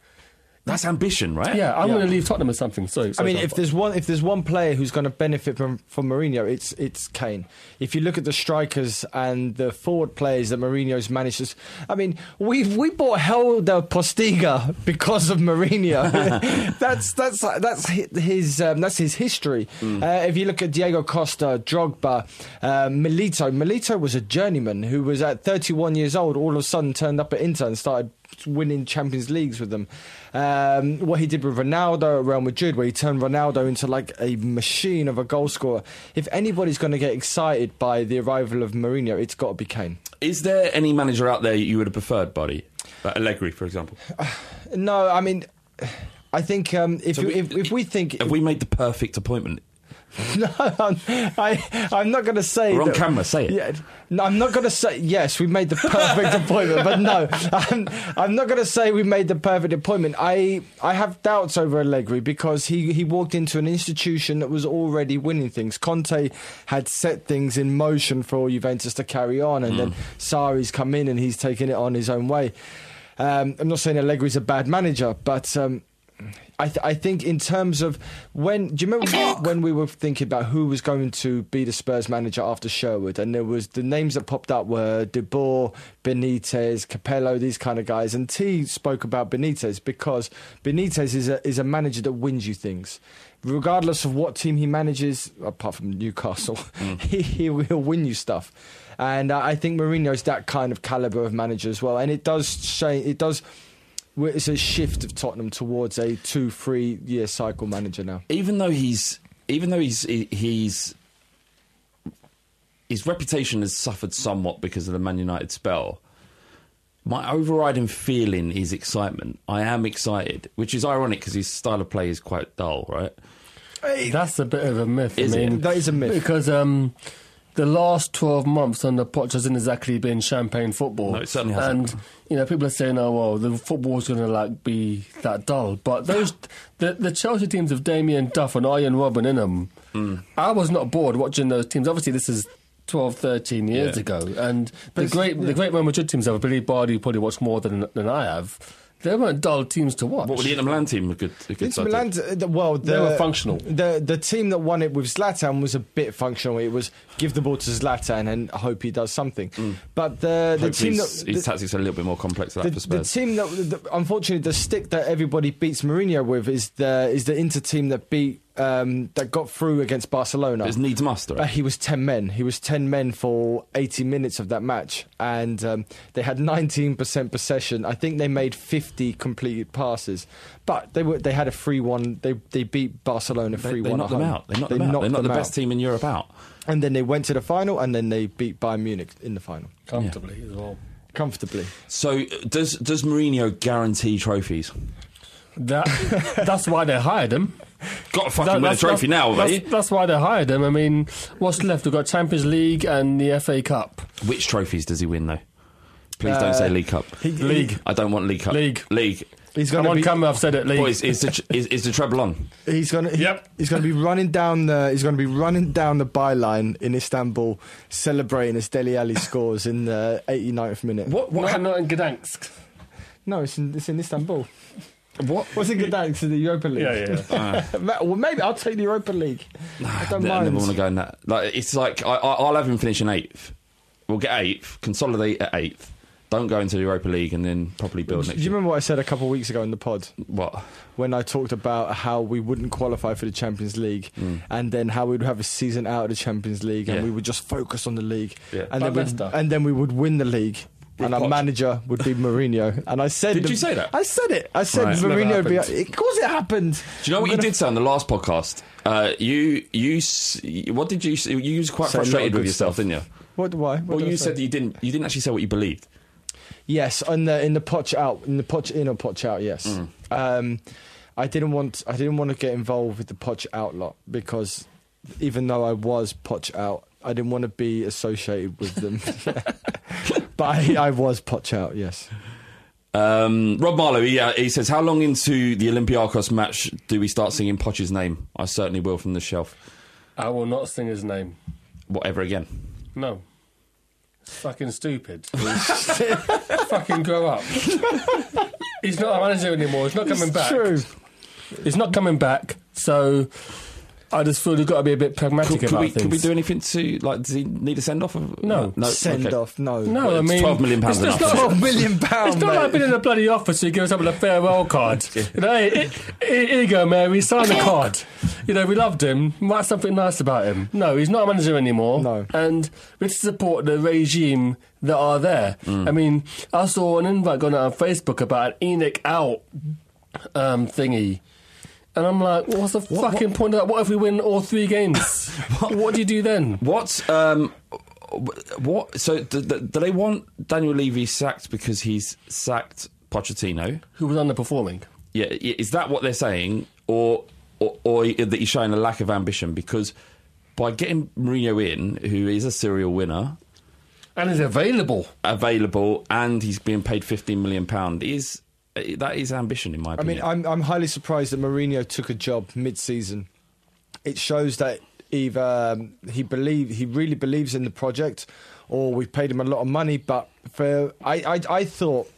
That's ambition, right?
yeah, I'm going to leave Tottenham or something. Sorry,
I mean, if there's one if there's one player who's going to benefit from from Mourinho, it's it's Kane. If you look at the strikers and the forward players that Mourinho's managed, to, I mean, we we bought Helder Postiga because of Mourinho. <laughs> <laughs> that's that's that's his um, that's his history. Uh, if you look at Diego Costa, Drogba, uh, Milito, Milito was a journeyman who was at 31 years old. All of a sudden, turned up at Inter and started winning Champions Leagues with them. Um, what he did with Ronaldo at Real Madrid, where he turned Ronaldo into like a machine of a goal scorer. If anybody's going to get excited by the arrival of Mourinho, it's got to be Kane.
Is there any manager out there you would have preferred, buddy? Like Allegri, for example. <sighs>
No, I mean, I think um, if,
So we-
if if we think
Have we made the perfect appointment? <laughs>
no, I'm, I, I'm not going to say.
We're on
that-
camera, say it.
Yeah, no, I'm not going to say yes. We made the perfect <laughs> appointment, but no, I'm, I'm not going to say we made the perfect appointment. I, I have doubts over Allegri because he, he walked into an institution that was already winning things. Conte had set things in motion for Juventus to carry on, and then Sarri's come in and he's taken it on his own way. Um, I'm not saying Allegri's a bad manager, but. Um, I, th- I think in terms of when do you remember when we were thinking about who was going to be the Spurs manager after Sherwood, and there was the names that popped up were De Boer, Benitez, Capello, these kind of guys, and T spoke about Benitez because Benitez is a is a manager that wins you things. Regardless of what team he manages, apart from Newcastle, <laughs> he, he will win you stuff. And uh, I think Mourinho's that kind of caliber of manager as well. And it does say it does. Well, It's a shift of Tottenham towards a two, three year cycle manager now.
even though he's even though he's he's his reputation has suffered somewhat because of the Man United spell. My overriding feeling is excitement. I am excited, which is ironic because his style of play is quite dull, right?
That's a bit of a myth.
Is
I
it?
mean,
That is a myth.
because um, the last twelve months under the Poch hasn't exactly been champagne football.
No, it certainly hasn't.
And you know, people are saying, "Oh, well, the football's going to like be that dull." But those <laughs> the the Chelsea teams of Damien Duff and Arjen Robben in them,
Hmm.
I was not bored watching those teams. Obviously, this is. 12, 13 years
Yeah.
ago, and the
it's-
great the great Real Madrid teams, have, I believe Bardi probably watched more than than I have. They weren't dull teams to watch.
What were the Inter Milan team? A good, a good
Inter
side
Milan,
to-
uh, well, the,
They were functional.
The the team that won it with Zlatan was a bit functional. It was give the ball to Zlatan and hope he does something. But the the
Hopefully
team
his,
that
his
the,
tactics are a little bit more complex than that
the,
for
the team that the, unfortunately the stick that everybody beats Mourinho with is the is the Inter team that beat um, that got through against Barcelona.
It needs must, right?
But he was 10 men. He was 10 men for 80 minutes of that match. And um, they had 19% possession. I think they made 50 completed passes. But they were they had a 3 1. They, they beat Barcelona 3
they,
1.
they knocked them out. They knocked them out. They're not the best team in Europe out.
And then they went to the final and then they beat Bayern Munich in the final.
comfortably as well.
Comfortably.
So does does Mourinho guarantee trophies?
That that's why they hired him.
Got to fucking
That-
win a
that's-
trophy now,
that's,
mate.
that's why they hired him. I mean, what's left? We've got Champions League and the FA Cup.
Which trophies does he win though? Please don't say uh, League Cup.
He-
League.
I don't want League Cup.
League.
League.
He's
I'm
going
on
be
camera. I've said it. League.
Boys, is the, is, is the treble on?
He's going to
Yep.
he's going to be running down the he's going to be running down the byline in Istanbul celebrating as Dele Alli scores in the 89th minute.
What? What?
not,
ha-
not in Gdansk.
No, it's in, it's in Istanbul.
What?
What's it Gdansk to the Europa League?
Yeah, yeah. <laughs>
Ma- well, maybe I'll take the Europa League. I don't
I
mind.
never want to go in that. Like, it's like I, I, I'll have him finish in eighth. We'll get eighth, consolidate at eighth. Don't go into the Europa League and then properly build next.
Do
next
you
year.
remember what I said a couple of weeks ago in the pod
What?
when I talked about how we wouldn't qualify for the Champions League
Mm.
and then how we'd have a season out of the Champions League and
Yeah.
we would just focus on the league
Yeah.
and,
Like
then and then we would win the league. And our
Poch.
manager would be Mourinho. And I said,
Did you say that?
I said it. I said
Right.
Mourinho would be. Of course, it happened.
Do you know what you did say on the last podcast? Uh, you, you, what did you? You was quite
Say a lot of
frustrated with yourself,
stuff.
didn't you?
What? Why? What
Well, you said that you didn't. You didn't actually say what you believed.
Yes, on the in the Poch out, in the Poch in or Poch out. Yes,
Mm.
um, I didn't want I didn't want to get involved with the Poch out lot because even though I was Poch out, I didn't want to be associated with them. <laughs> <laughs> <laughs> but I, I was Poch out. Yes,
Um, Rob Marlowe, he, uh, he says, "How long into the Olympiacos match do we start singing Poch's name?" I certainly will from the shelf.
I will not sing his name.
Whatever again.
No. Fucking stupid. <laughs> fucking grow up. He's not a manager anymore. He's not coming back.
true.
He's not coming back. So I just feel we've got to be a bit pragmatic
Could, could
about
we,
things.
could we do anything to like? Does he need a send off? Of,
No.
Send
okay.
off. No,
No,
Well,
I mean
12 million pounds
It's, it's
enough,
not,
twelve million pounds.
it's not like being in a bloody office. He gives someone a farewell <laughs> card. You know, hey, here- here you go, Mary. Sign the card. You know, we loved him. Write something nice about him. No, he's not a manager anymore.
No.
and we have to support the regime that are there. I mean, I saw an invite going out on Facebook about an ENIC out um, thingy. And I'm like, what's the fucking point of that? What if we win all three games? <laughs> what do you do then?
What's um, what? So do, do do they want Daniel Levy sacked because he's sacked Pochettino?
Who was underperforming?
Yeah, is that what they're saying, or or, or that he's showing a lack of ambition? Because by getting Mourinho in, who is a serial winner,
And is available.
available, and he's being paid fifteen million pound, is that is ambition in my
I mean,
opinion.
I'm I'm highly surprised that Mourinho took a job mid-season. It shows that either um, he believe he really believes in the project, or we paid him a lot of money. But for I I, I thought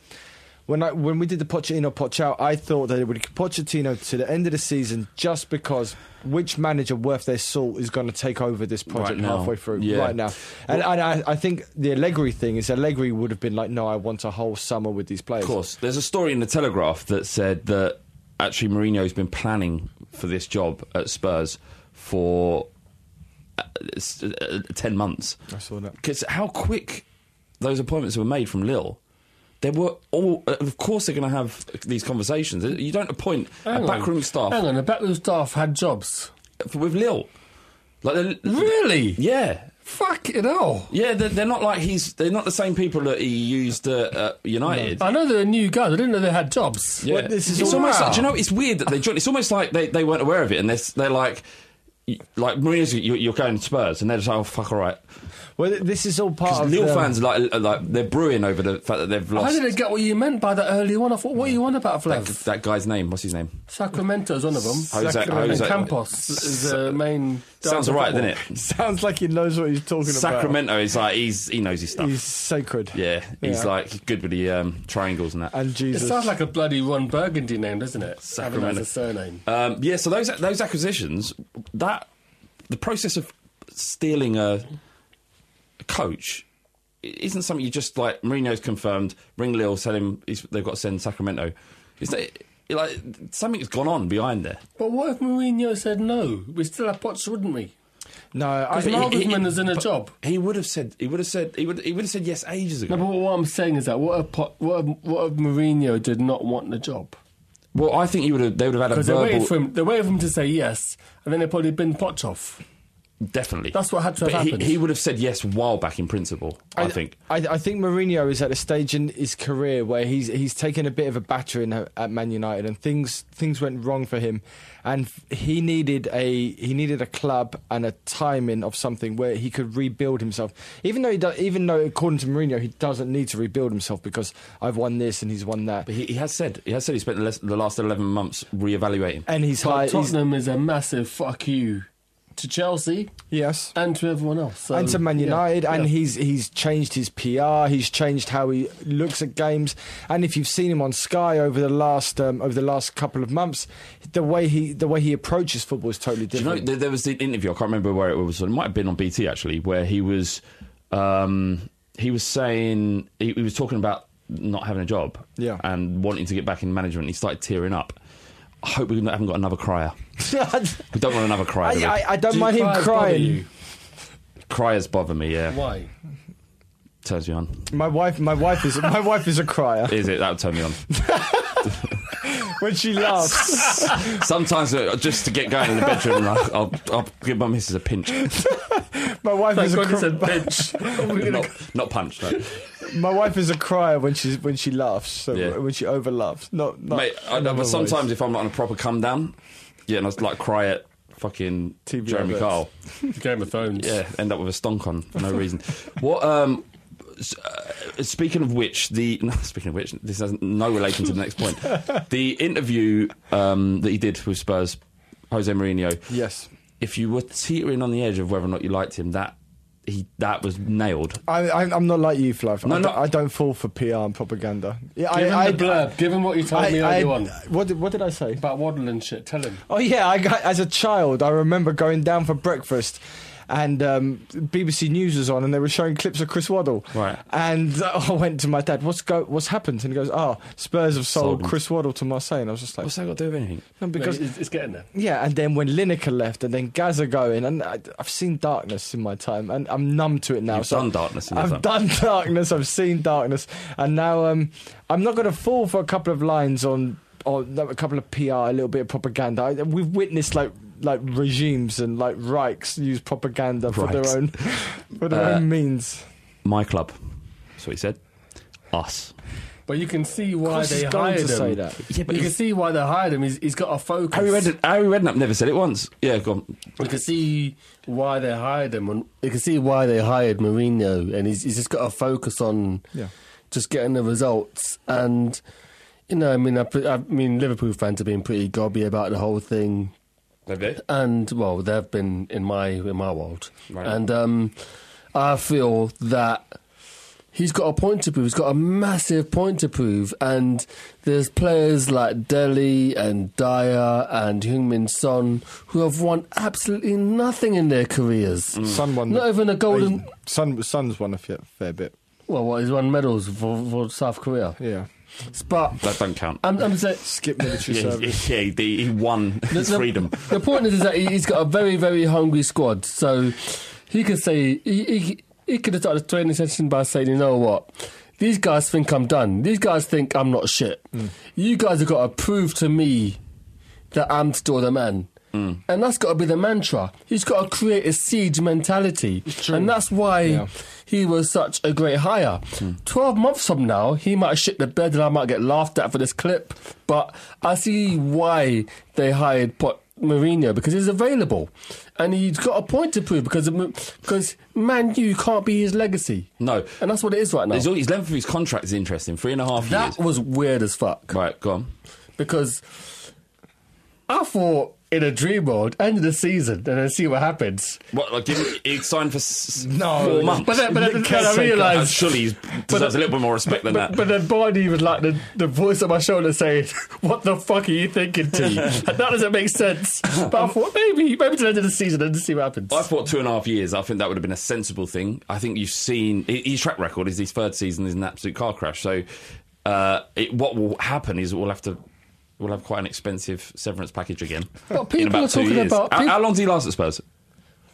when I when we did the Pochettino Poch out, I thought that it would Pochettino to the end of the season just because which manager worth their salt is going to take over this project
Right
halfway through
Yeah.
right now. And, and I, I think the Allegri thing is Allegri would have been like, no, I want a whole summer with these players.
Of course. There's a story in the Telegraph that said that actually Mourinho's been planning for this job at Spurs for uh, uh, 10 months.
I saw that.
Because how quick those appointments were made from Lille. They were all, uh, of course, they're going to have these conversations. You don't appoint
Hang
a
on.
backroom staff
Hang on, the backroom staff had jobs.
with Lille. Like
Really?
Yeah.
Fuck it all.
Yeah, they're, they're not like he's. They're not the same people that he used at uh, United.
I know they're new guys. I didn't know they had jobs.
Yeah,
Well, this is
it's
all-
almost
Wow.
like, do you know? It's weird that they joined. It's almost like they, they weren't aware of it, and they're, they're like, like Mourinho's, you're, you're going to Spurs, and they're just like, oh fuck, all right.
Well, this is all part of
Lille
the-
fans like, like they're brewing over the fact that they've lost.
I didn't get what you meant by that earlier on. I thought, what are you on about,
that,
Flav?
that guy's name. What's his name?
Sacramento's one of them.
Jose- Jose-
Campos is the main.
Sounds
dancer
alright,
football.
doesn't it? <laughs>
Sounds like he knows what he's talking about.
Sacramento is like he's he knows his stuff.
He's sacred.
yeah, he's
Yeah.
like good with the um, triangles and that.
And Jesus, It
sounds like a bloody Ron Burgundy name, doesn't it?
Sacramento.
Having as a surname.
Um, yeah, so those those acquisitions, that the process of stealing a, a coach isn't something you just like. Mourinho's confirmed. Ring Lille, sell him. He's, they've got to send Sacramento. Is that like something's gone on behind there?
But what if Mourinho said no? We still have Poch, wouldn't we?
no, I,
Because
he- he-
Nagelsmann is in a job.
He would have said. He would have said. He would. He would have said yes ages ago.
No, but what I'm saying is that what if, Po- what if, what if Mourinho did not want the job?
well, I think he would have. They would have had a
Because they waited
verbal.
for him. They waited for him to say yes, and then they probably bin Poch off.
Definitely.
That's what had to have
but he,
happened.
he would have said yes while back in principle. I, think.
I, I think Mourinho is at a stage in his career where he's he's taken a bit of a battering at, at Man United, and things things went wrong for him, and he needed a he needed a club and a timing of something where he could rebuild himself. Even though he do, even though according to Mourinho he doesn't need to rebuild himself because I've won this and he's won that,
But he, he has said. He has said he spent the, les- the last eleven months reevaluating.
and he's
But
high. He's,
Tottenham is a massive fuck you to Chelsea
yes.
and to everyone else. So,
and to Man
yeah,
United, and
yeah.
he's he's changed his PR. He's changed how he looks at games. And if you've seen him on Sky over the last um, over the last couple of months, the way he the way he approaches football is totally
Do you know,
different.
there, there was the interview. I can't remember where it was. It might have been on BT actually, where he was, um, he was saying he, he was talking about not having a job,
Yeah.
and wanting to get back in management. He started tearing up. I hope we haven't got another crier. <laughs> We don't want another crier. do we?
I, I, I don't
Do
mind him
cries bother
crying.
you?
Criers bother me. Yeah,
Why?
turns me on.
My wife, my wife is my wife is a crier
Is it? That would turn me on. <laughs> <laughs>
when she laughs.
Sometimes uh, just to get going in the bedroom, I'll, I'll, I'll give my missus a pinch. <laughs>
My wife
Thank
is a
God it's
cr-
a bitch. <laughs>
not, not punch. No.
my wife is a crier when she when she laughs. So
Yeah.
when she over laughs, not, not
Mate, I know, but
ways.
sometimes if I'm not on a proper come down, yeah, and I was like cry at fucking
TV
Jeremy
adverts.
Carl.
Game of Thrones.
Yeah, end up with a stonk on for no reason. what? Um, s- uh, speaking of which, the <laughs> no, speaking of which, this has no relation to the next point. <laughs> The interview um, that he did with Spurs, Jose Mourinho.
yes.
If you were teetering on the edge of whether or not you liked him, that he that was nailed.
I, I, I'm not like you, Flav.
No,
I,
no.
don't, I don't fall for PR and propaganda. Yeah,
Give
I, I,
him the blurb. Give him what you told
I,
me earlier on.
What did, what did I say?
About waddle and shit. Tell him.
Oh yeah, I got, as a child, I remember going down for breakfast, and um, BBC News was on, and they were showing clips of Chris Waddle.
Right.
And <laughs> I went to my dad. What's go? What's happened? And he goes, "Oh, Spurs have sold,
Sold.
Chris Waddle to Marseille." And I was just like,
What's that got to do with anything?
no,
Because
because
it's, it's getting there.
yeah. And then when Lineker left, and then Gazza going, and I, I've seen darkness in my time, and I'm numb to it now.
You've
so
done darkness in your
I've
time.
done <laughs> darkness. I've seen darkness, and now um, I'm not going to fall for a couple of lines on, on a couple of PR, a little bit of propaganda. We've witnessed like like regimes and like Reichs use propaganda for
Reichs. <laughs>
their own for their
Uh,
own means.
My club. That's what he said. Us.
But you can see why
course
they
he's going
hired
to
him.
say that.
Yeah, but
you can see why they hired him. He's, he's got a focus.
Harry Redknapp, Harry Redknapp never said it once. Yeah, go on.
You can see why they hired him, and you can see why they hired Mourinho, and he's, he's just got a focus on
Yeah.
just getting the results. And you know, I mean, I, I mean, Liverpool fans have been pretty gobby about the whole thing,
Have they?
and well, they've been in my in my world,
Right.
and um, I feel that he's got a point to prove. He's got a massive point to prove. And there's players like Dele and Dier and Heung-Min Son who have won absolutely nothing in their careers.
Son won.
Not even a golden.
Hey, Son, Son's won a fair, fair bit.
Well, what, he's won medals for, for South Korea.
Yeah.
But
That don't count.
I'm, I'm saying.
Skip military <laughs>
yeah,
service.
yeah, he, he won <laughs> his
the,
freedom.
The point is, is that he- he's got a very, very hungry squad. So he could say he, he, he could have started the training session by saying, you know what, these guys think I'm done. These guys think I'm not shit. Mm. You guys have got to prove to me that I'm still the man. Mm. And that's got to be the mantra. He's got to create a siege mentality. And that's why
Yeah.
he was such a great hire. Hmm. 12 months from now, he might shit the bed and I might get laughed at for this clip. But I see why they hired Pot- Mourinho because he's available. And he's got a point to prove because, because Man U can't be his legacy.
No.
And that's what it is right now.
His, his length of his contract is interesting. Three and a half
That
years.
That was weird as fuck.
Right, go on.
Because I thought in a dream world, end of the season, and then see what happens.
What, like, give me, he signed for s-
No.
four months.
But then, but then, then I realised.
surely he deserves a little bit more respect than
But,
that.
but then Bardi was like the, the voice on my shoulder saying, "What the fuck are you thinking, T?" <laughs> and that doesn't make sense. But I thought maybe, maybe to the end of the season and see what happens.
I thought two and a half years. I think that would have been a sensible thing. I think you've seen his track record is his third season is an absolute car crash. So uh, it, what will happen is we'll have to we'll have quite an expensive severance package again.
But
in
people
about
are
two
talking
years.
about-
How,
peop-
how long did he last at Spurs?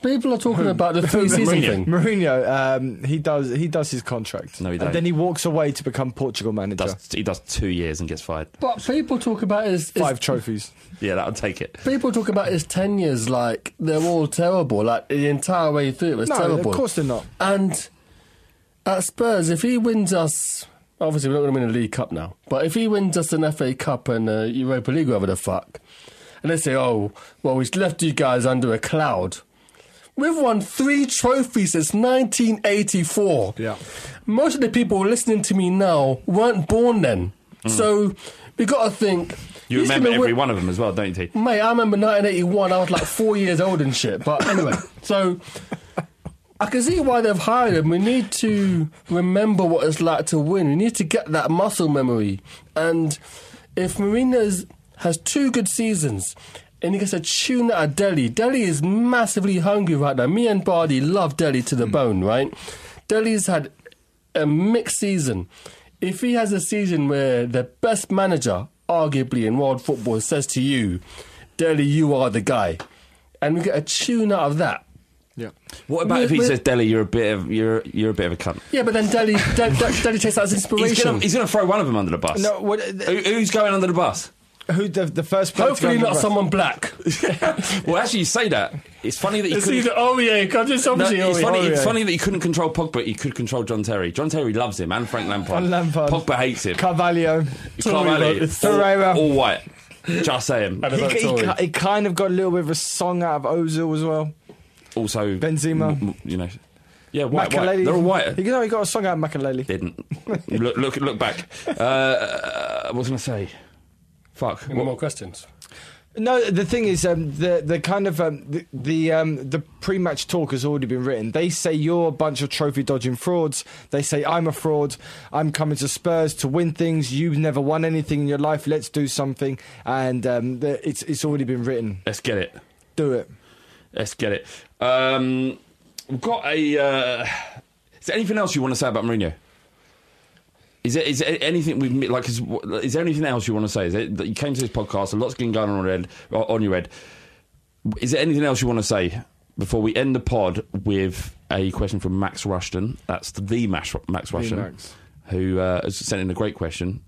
People are talking about the <laughs> three season
Mourinho.
thing.
Mourinho, um, he does he does his contract.
No, he don't.
And then he walks away to become Portugal manager.
Does, he does two years and gets fired.
But people talk about his, his
Five trophies. <laughs>
Yeah, that would take it.
people talk about his tenures like they're all terrible. Like the entire way through, it was
No,
terrible.
of course they're not.
And at Spurs, if he wins us, obviously we're not going to win a League Cup now, but if he wins us an FA Cup and a Europa League, whatever the fuck, and they say, oh, well, we've left you guys under a cloud. We've won three trophies since 1984.
Yeah.
Most of the people listening to me now weren't born then. Hmm. So we got to think.
You remember every
win-
one of them as well, don't you? T?
Mate, I remember 1981. I was like four years old and shit. But anyway, <laughs> so I can see why they've hired him. We need to remember what it's like to win. We need to get that muscle memory. And if Mourinho has two good seasons and he gets a tune out of Dele, Dele is massively hungry right now. Me and Bardi love Dele to the hmm. bone, right? Dele's had a mixed season. If he has a season where the best manager, arguably in world football, says to you, Dele, you are the guy, and we get a tune out of that.
Yeah.
What about
We're-
if he
we're-
says, "Dele, you're a bit of you're you're a bit of a cunt"?
Yeah, but then Dele, <laughs> De- De- Dele takes that as
He's
inspiration.
gonna, he's gonna throw one of them under the bus.
No, what,
Who, who's going under the bus?
who the, the first player to
Hopefully
go
not
under the
someone black. <laughs>
well, actually, you say that. It's funny that you
It's
couldn't.
either, oh yeah, because it's
No,
obviously
it's
oh,
funny.
Oh, yeah.
It's funny that you couldn't control Pogba. You could control John Terry. John Terry loves him and Frank Lampard.
And Lampard.
Pogba hates him.
Carvalho.
Carvalho, all,
Torreira.
all white. Just saying.
He, he, ki- he kind of got a little bit of a song out of Ozil as well.
Also,
Benzema.
m- m- you know, yeah, white, white. They're all white.
He, no, he got a song out of Makelele.
Didn't look, look, look back. <laughs> Uh, uh, what was I going to say? Fuck.
Any
What-
more questions?
No, the thing is, um, the the kind of um, the the, um, the pre-match talk has already been written. They say you're a bunch of trophy dodging frauds. They say I'm a fraud. I'm coming to Spurs to win things. You've never won anything in your life. Let's do something. And um, the, it's it's already been written.
Let's get it.
Do it.
Let's get it. Um, we've got a. Uh, is there anything else you want to say about Mourinho? Is there, is there anything we've like? Is, is there anything else you want to say? Is it, that you came to this podcast, a lot's been going on on your head. On your head. Is there anything else you want to say before we end the pod with a question from Max Rushton? That's the Max, Max Rushton,
Max.
who uh, has sent in a great question.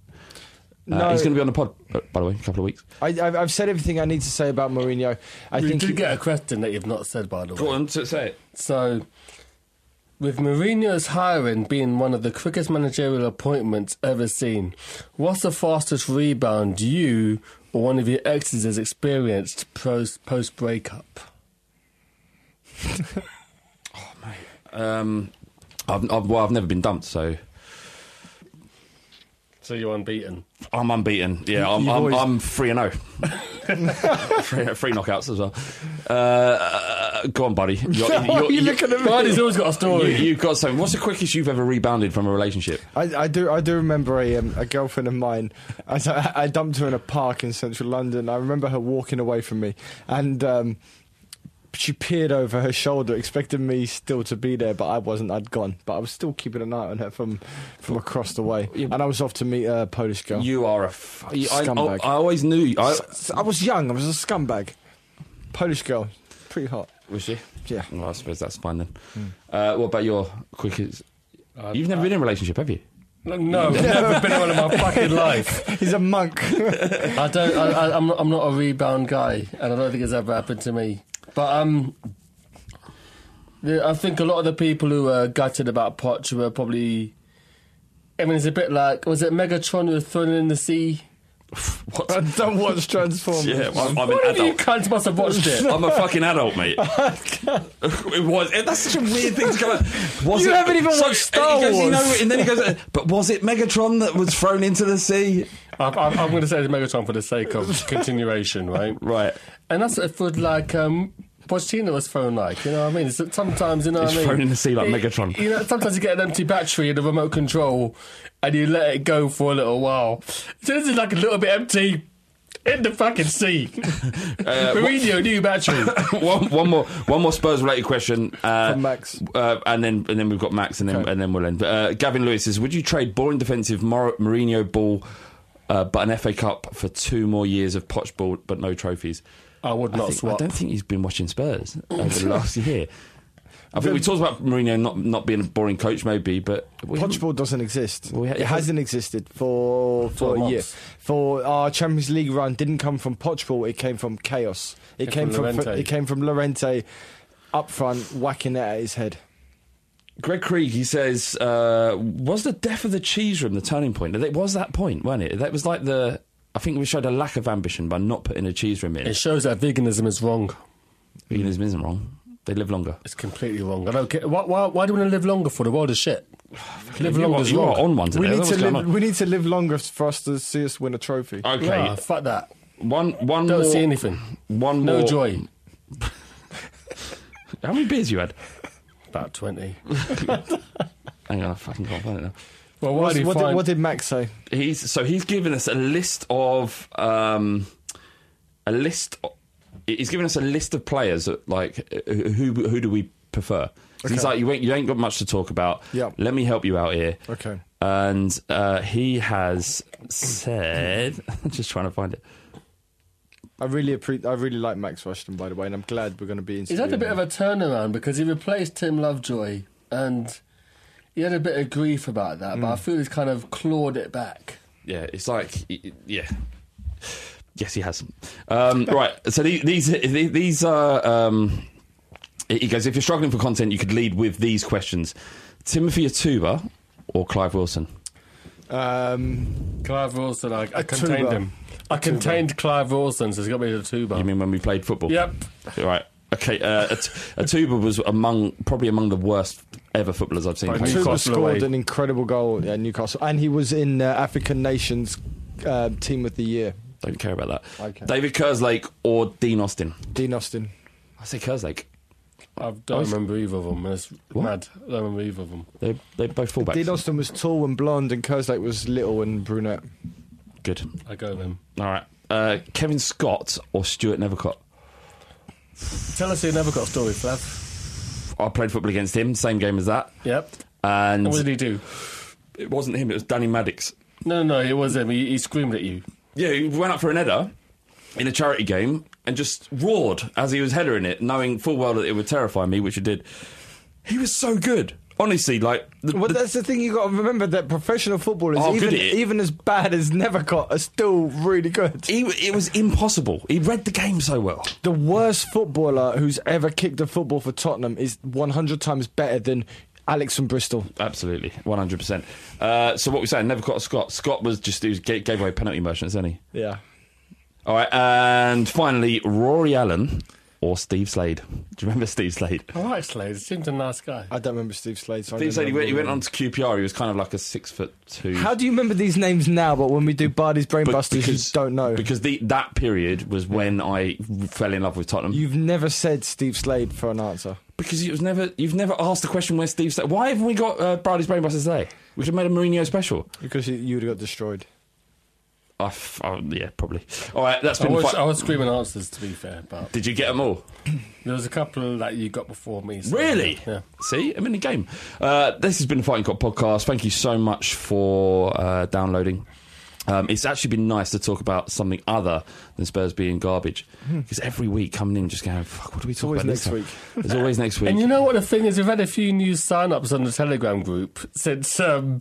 Uh,
No.
he's going to be on the pod, uh, by the way, in a couple of weeks.
I, I've, I've said everything I need to say about Mourinho. I
we
think
did
he-
get a question that you've not said, by the way.
Go on, to say it.
So, with Mourinho's hiring being one of the quickest managerial appointments ever seen, what's the fastest rebound you or one of your exes has experienced post post breakup? <laughs>
Um, I've, I've, well, I've never been dumped, so
So you're unbeaten.
I'm unbeaten. Yeah, I'm,
You've
I'm,
always-
I'm three and zero. <laughs> three, three knockouts as well. Uh, go on, buddy. <laughs> You're,
Why are you looking at me?
Bardi's always got a story.
You, have got something. What's the quickest you've ever rebounded from a relationship?
I, I do. I do remember a, um, a girlfriend of mine. I, I dumped her in a park in central London. I remember her walking away from me, and um, she peered over her shoulder, expecting me still to be there, but I wasn't. I'd gone, but I was still keeping an eye on her from from across the way, and I was off to meet a Polish girl.
You are a. F- you- I, I,
Scumbag.
I always knew.
You I was young. I was a scumbag. Polish girl, pretty hot.
was she?
Yeah.
Well, I suppose that's fine then. Uh, what about your quickest? You've never been in a relationship, have you?
No, no, I've never been in one in my fucking life. <laughs>
He's a monk. <laughs>
I don't. I, I, I'm. I'm not a rebound guy, and I don't think it's ever happened to me. But um, the, I think a lot of the people who were gutted about Poch were probably. I mean, it's a bit like was it Megatron who was thrown in the sea? <laughs>
What?
I don't watch <laughs> Transformers.
yeah, well, I'm, I'm an
of you
adult.
cunts must have watched it.
I'm a fucking adult, mate. <laughs> it was. That's such a weird thing to come. out. Was
You
it,
haven't even watched Star
and goes, You
Wars.
know, and then he goes, "But was it Megatron that was thrown into the sea?"
I'm, I'm, I'm going to say it's Megatron for the sake of continuation, right?
Right.
And that's what it felt like. Um, Pochettino was thrown like, you know what I mean? It's, sometimes, you know
It's
what I mean?
thrown in the sea like
It-
Megatron.
You know, sometimes you get an empty battery in the remote control and you let it go for a little while. So this is like a little bit empty in the fucking sea. <laughs>
Uh,
Mourinho, new battery. <coughs>
one, one more, one more Spurs related question, uh,
From Max.
uh, and then and then we've got Max, and then
Okay.
and then we'll end. Uh, Gavin Lewis says, "Would you trade boring defensive Mor- Mourinho ball, uh, but an FA Cup for two more years of Poch ball, but no trophies?"
I would
I,
not
think- I don't think he's been watching Spurs over the <laughs> last year. I think we talked about Mourinho not not being a boring coach, maybe, but we
doesn't exist.
Well,
it hasn't existed for for
For
a year.
months.
For our Champions League run didn't come from Podgeball. It came from chaos. It
Came
came
from
from,
Llorente.
it came from Llorente up front whacking it at his head.
Greg Krieg, he says, uh, was the death of the cheese room the turning point? It was that point, wasn't it? That was like the. I think we showed a lack of ambition by not putting a cheese room in.
It shows that veganism is wrong.
Veganism isn't wrong. They live longer.
It's completely wrong. I don't care. Why, why, why do we want to live longer for? The world is shit. <sighs> Live longer
are,
is
you
wrong.
are on one today.
We need to live.
on?
We need to live longer for us to see us win a trophy.
Okay,
Nah, fuck that.
one one
Don't
more.
see anything.
One
No
more.
joy. <laughs>
How many beers you had?
About 20. <laughs>
Hang on, I fucking can't find it now.
Well, why
What's-
do you
what, did, what did Max say?
He's so he's given us a list of um, a list. o- He's given us a list of players that, like uh, who who do we prefer? So He's like you ain't you ain't got much to talk about.
Yeah.
Let me help you out here.
Okay.
And uh, he has said, I'm <laughs> just trying to find it.
I really appre- I really like Max Rushton, by the way, and I'm glad we're going to be in.
He's had a bit of a turnaround because he replaced Tim Lovejoy and he had a bit of grief about that, but I feel he's kind of clawed it back.
Yeah, it's like yeah. Yes, he has. Um, <laughs> right. So the- these these are. Um, he goes. If you're struggling for content, you could lead with these questions: Timothy Atouba or Clive Wilson.
Um,
Clive Wilson, I contained him. I contained Clive Wilson, so he's got me to the tuba.
You mean when we played football?
Yep.
Right. Okay. Uh, At- <laughs> Atouba was among probably among the worst ever footballers I've seen.
Right,
play.
Newcastle
Tuba scored
away.
an incredible goal at Newcastle, and he was in uh, African Nations uh, Team of the Year.
Don't care about that.
Okay.
David Kerslake or Dean Austin.
Dean Austin.
I say Kerslake.
I don't
he's-
remember either of them. It's
What?
mad. I don't remember either of them.
They they both fullbacks.
Dean Austin was tall and blonde, and Kerslake was little and brunette.
Good.
I go with him.
All right. Uh, Kevin Scott or Stuart Nethercott.
Tell us who never got a story, Flav.
I played football against him, same game as that.
Yep.
And
what did he do?
it wasn't him, it was Danny Maddox.
No, no, no, it was him. He, he screamed at you.
Yeah, he went up for an header in a charity game and just roared as he was headering it, knowing full well that it would terrify me, which it did. He was so good. Honestly, like. The,
Well,
the-
that's the thing you got to remember that professional footballers,
Oh,
even even as bad as Nethercott, are still really good.
he, it was impossible. He read the game so well.
The worst footballer who's ever kicked a football for Tottenham is 100 times better than Alex from Bristol.
Absolutely, one hundred percent. Uh, So what we saying? Never caught Scott. Scott was just he was, gave, away penalty motions, didn't he?
Yeah.
All right, and finally Rory Allen or Steve Slade. Do you remember Steve Slade?
I like Slade. He seems a nice guy.
I don't remember Steve Slade. So I
Steve
don't
Slade, he went, he went on to QPR. He was kind of like a six foot two.
How do you remember these names now? But when we do Bardi's
But
Brainbusters, you don't know.
Because the, that period was when I fell in love with Tottenham.
You've never said Steve Slade for an answer.
because it was never, you've never asked the question where Steve Slade. Why haven't we got uh, Bradley's Brainbusters today? We should have made a Mourinho special.
Because you, you would have got destroyed.
I f- oh, yeah, probably. All right, that's
I
been.
was,
fi-
I was screaming answers, to be fair, but
Did you get them all?
there was a couple that you got before me. so-
Really?
Yeah.
See, I'm in the game. Uh, this has been the Fighting Cock podcast. Thank you so much for uh, downloading. Um, it's actually been nice to talk about something other than Spurs being garbage. Because every week coming in, just going, fuck, what do we talk
always
about this
next
time? There's always next <laughs> week.
And you know what the thing is? We've had a few new sign-ups on the Telegram group since um,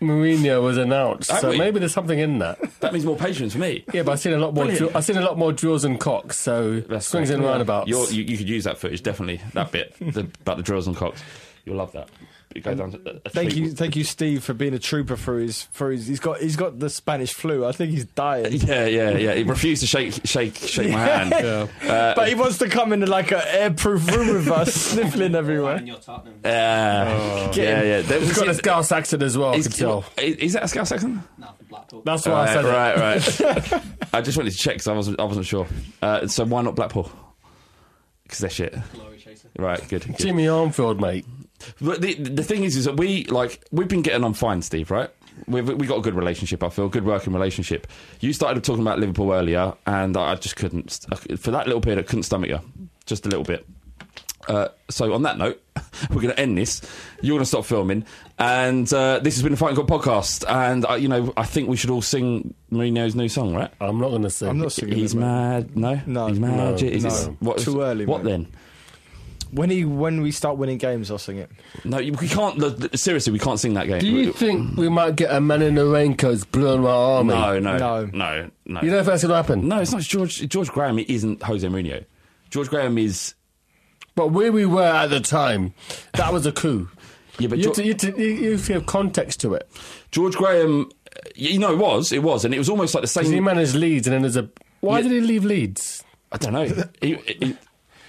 Mourinho was announced.
Have
so
we?
maybe there's something in that.
that means more patience for me.
Yeah, but I've seen a lot more.
Brilliant.
Drill, I've seen a lot more drills and cocks. So
That's
swings
great.
and roundabouts.
You're, you, you could use that footage, definitely. That bit the, about the drills and cocks. You'll love that. It goes down to a, a
Thank you, thank you, Steve, for being a trooper for his for his. He's got he's got the Spanish flu. I think he's dying. <laughs>
Yeah, yeah, yeah. He refused to shake, shake, shake my hand. <laughs> Uh,
but he wants to come into like an airproof room with us, <laughs> sniffling everywhere.
And you're Tottenham.
Uh, yeah, yeah. There
He's
was-
got a Scouse accent as well. I can tell.
Is, is that a Scouse accent?
No, for Blackpool.
That's why I
right,
said it.
right, right. I just wanted to check because I wasn't, I wasn't sure. Uh, so why not Blackpool? Because they're shit.
Glory chaser.
Right, good. good.
Jimmy Armfield, mate.
But the, the thing is, is that we like we've been getting on fine, Steve. Right? We've we got a good relationship. I feel good working relationship. You started talking about Liverpool earlier, and I just couldn't for that little bit. I couldn't stomach you, just a little bit. Uh, so on that note, <laughs> we're going to end this. You're going to stop filming, and uh, this has been the Fighting Cock podcast. And uh, you know, I think we should all sing Mourinho's new song, right?
I'm not going to sing.
I'm not singing.
He's
it,
mad. No,
No,
he's mad.
no,
Is it-
no.
what,
Too early,
What
mate.
then?
When he when we start winning games, I'll sing it.
No, we can't. the- the- Seriously, we can't sing that game.
Do you think we might get a man in the raincoats blue and white army?
No, no,
No.
no, no.
You know if that's going to happen?
No, it's not George. George Graham isn't Jose Mourinho. George Graham is.
But where we were at the time, that was a coup.
Yeah, but
you,
George,
have you, have you have context to it.
George Graham. uh, You know, it was. It was, and it was almost like the
Because he managed Leeds, and then there's a. Why
Yeah.
did he leave Leeds?
I don't know. He, he,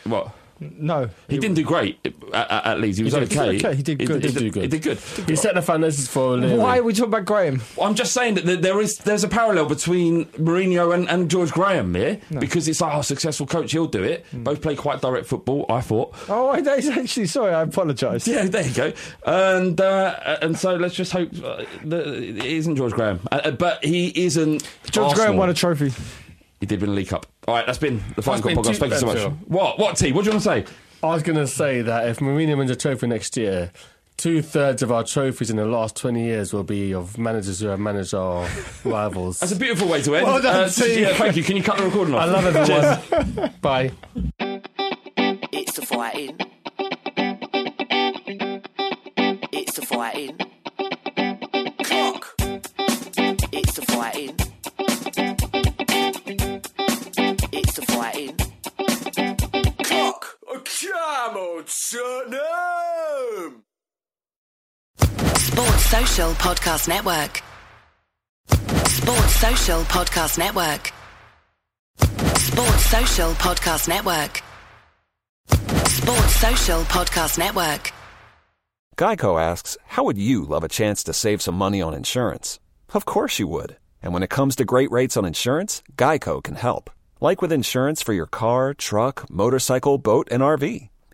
what?
No,
He didn't do great at, at, at Leeds. He was
did- he
okay.
did okay. He did good.
He,
He did good.
He did good.
He set the foundations for O'Leary.
Why are we talking about Graham?
I'm just saying that there- there is there's a parallel between Mourinho and, and George Graham here because it's like oh, successful coach, he'll do it. Both play quite direct football. I thought.
Oh, I- that's actually sorry. I apologise.
Yeah, there you go. And uh, and so let's just hope uh, that it isn't George Graham, uh, uh, but he isn't.
George Graham won a trophy.
He did win a League Cup. All right, that's been the Fighting Cock
been
podcast.
two-
Thank you so much.
Phil.
What? What? T? What do you want to say?
I was going to say that if Mourinho wins a trophy next year, two thirds of our trophies in the last 20 years will be of managers who have managed our <laughs> rivals.
That's a beautiful way to end.
Well done,
Uh,
T.
yeah, thank you. Can you cut the recording off?
I love everyone. <laughs> Bye.
It's the fighting. It's the fighting. Come on, Tottenham.
Sports Social Podcast Network. Sports Social Podcast Network. Sports Social Podcast Network. Sports Social Podcast Network.
Geico asks, How would you love a chance to save some money on insurance? Of course you would. And when it comes to great rates on insurance, Geico can help. Like with insurance for your car, truck, motorcycle, boat, and RV.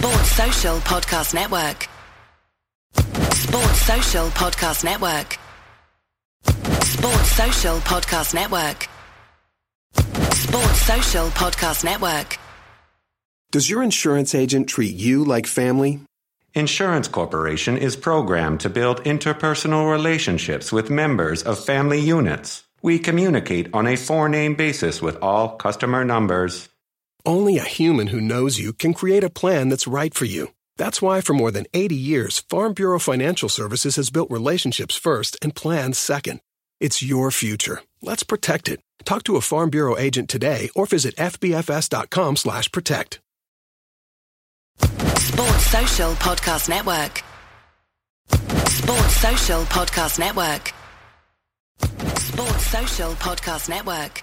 Sports Social Podcast Network. Sports Social Podcast Network. Sports Social Podcast Network. Sports Social Podcast Network.
Does your insurance agent treat you like family?
Insurance Corporation is programmed to build interpersonal relationships with members of family units. We communicate on a four name basis with all customer numbers.
Only a human who knows you can create a plan that's right for you. That's why for more than 80 years, Farm Bureau Financial Services has built relationships first and plans second. It's your future. Let's protect it. Talk to a Farm Bureau agent today or visit fbfs.com slash protect.
Sports Social Podcast Network. Sports Social Podcast Network. Sports Social Podcast Network.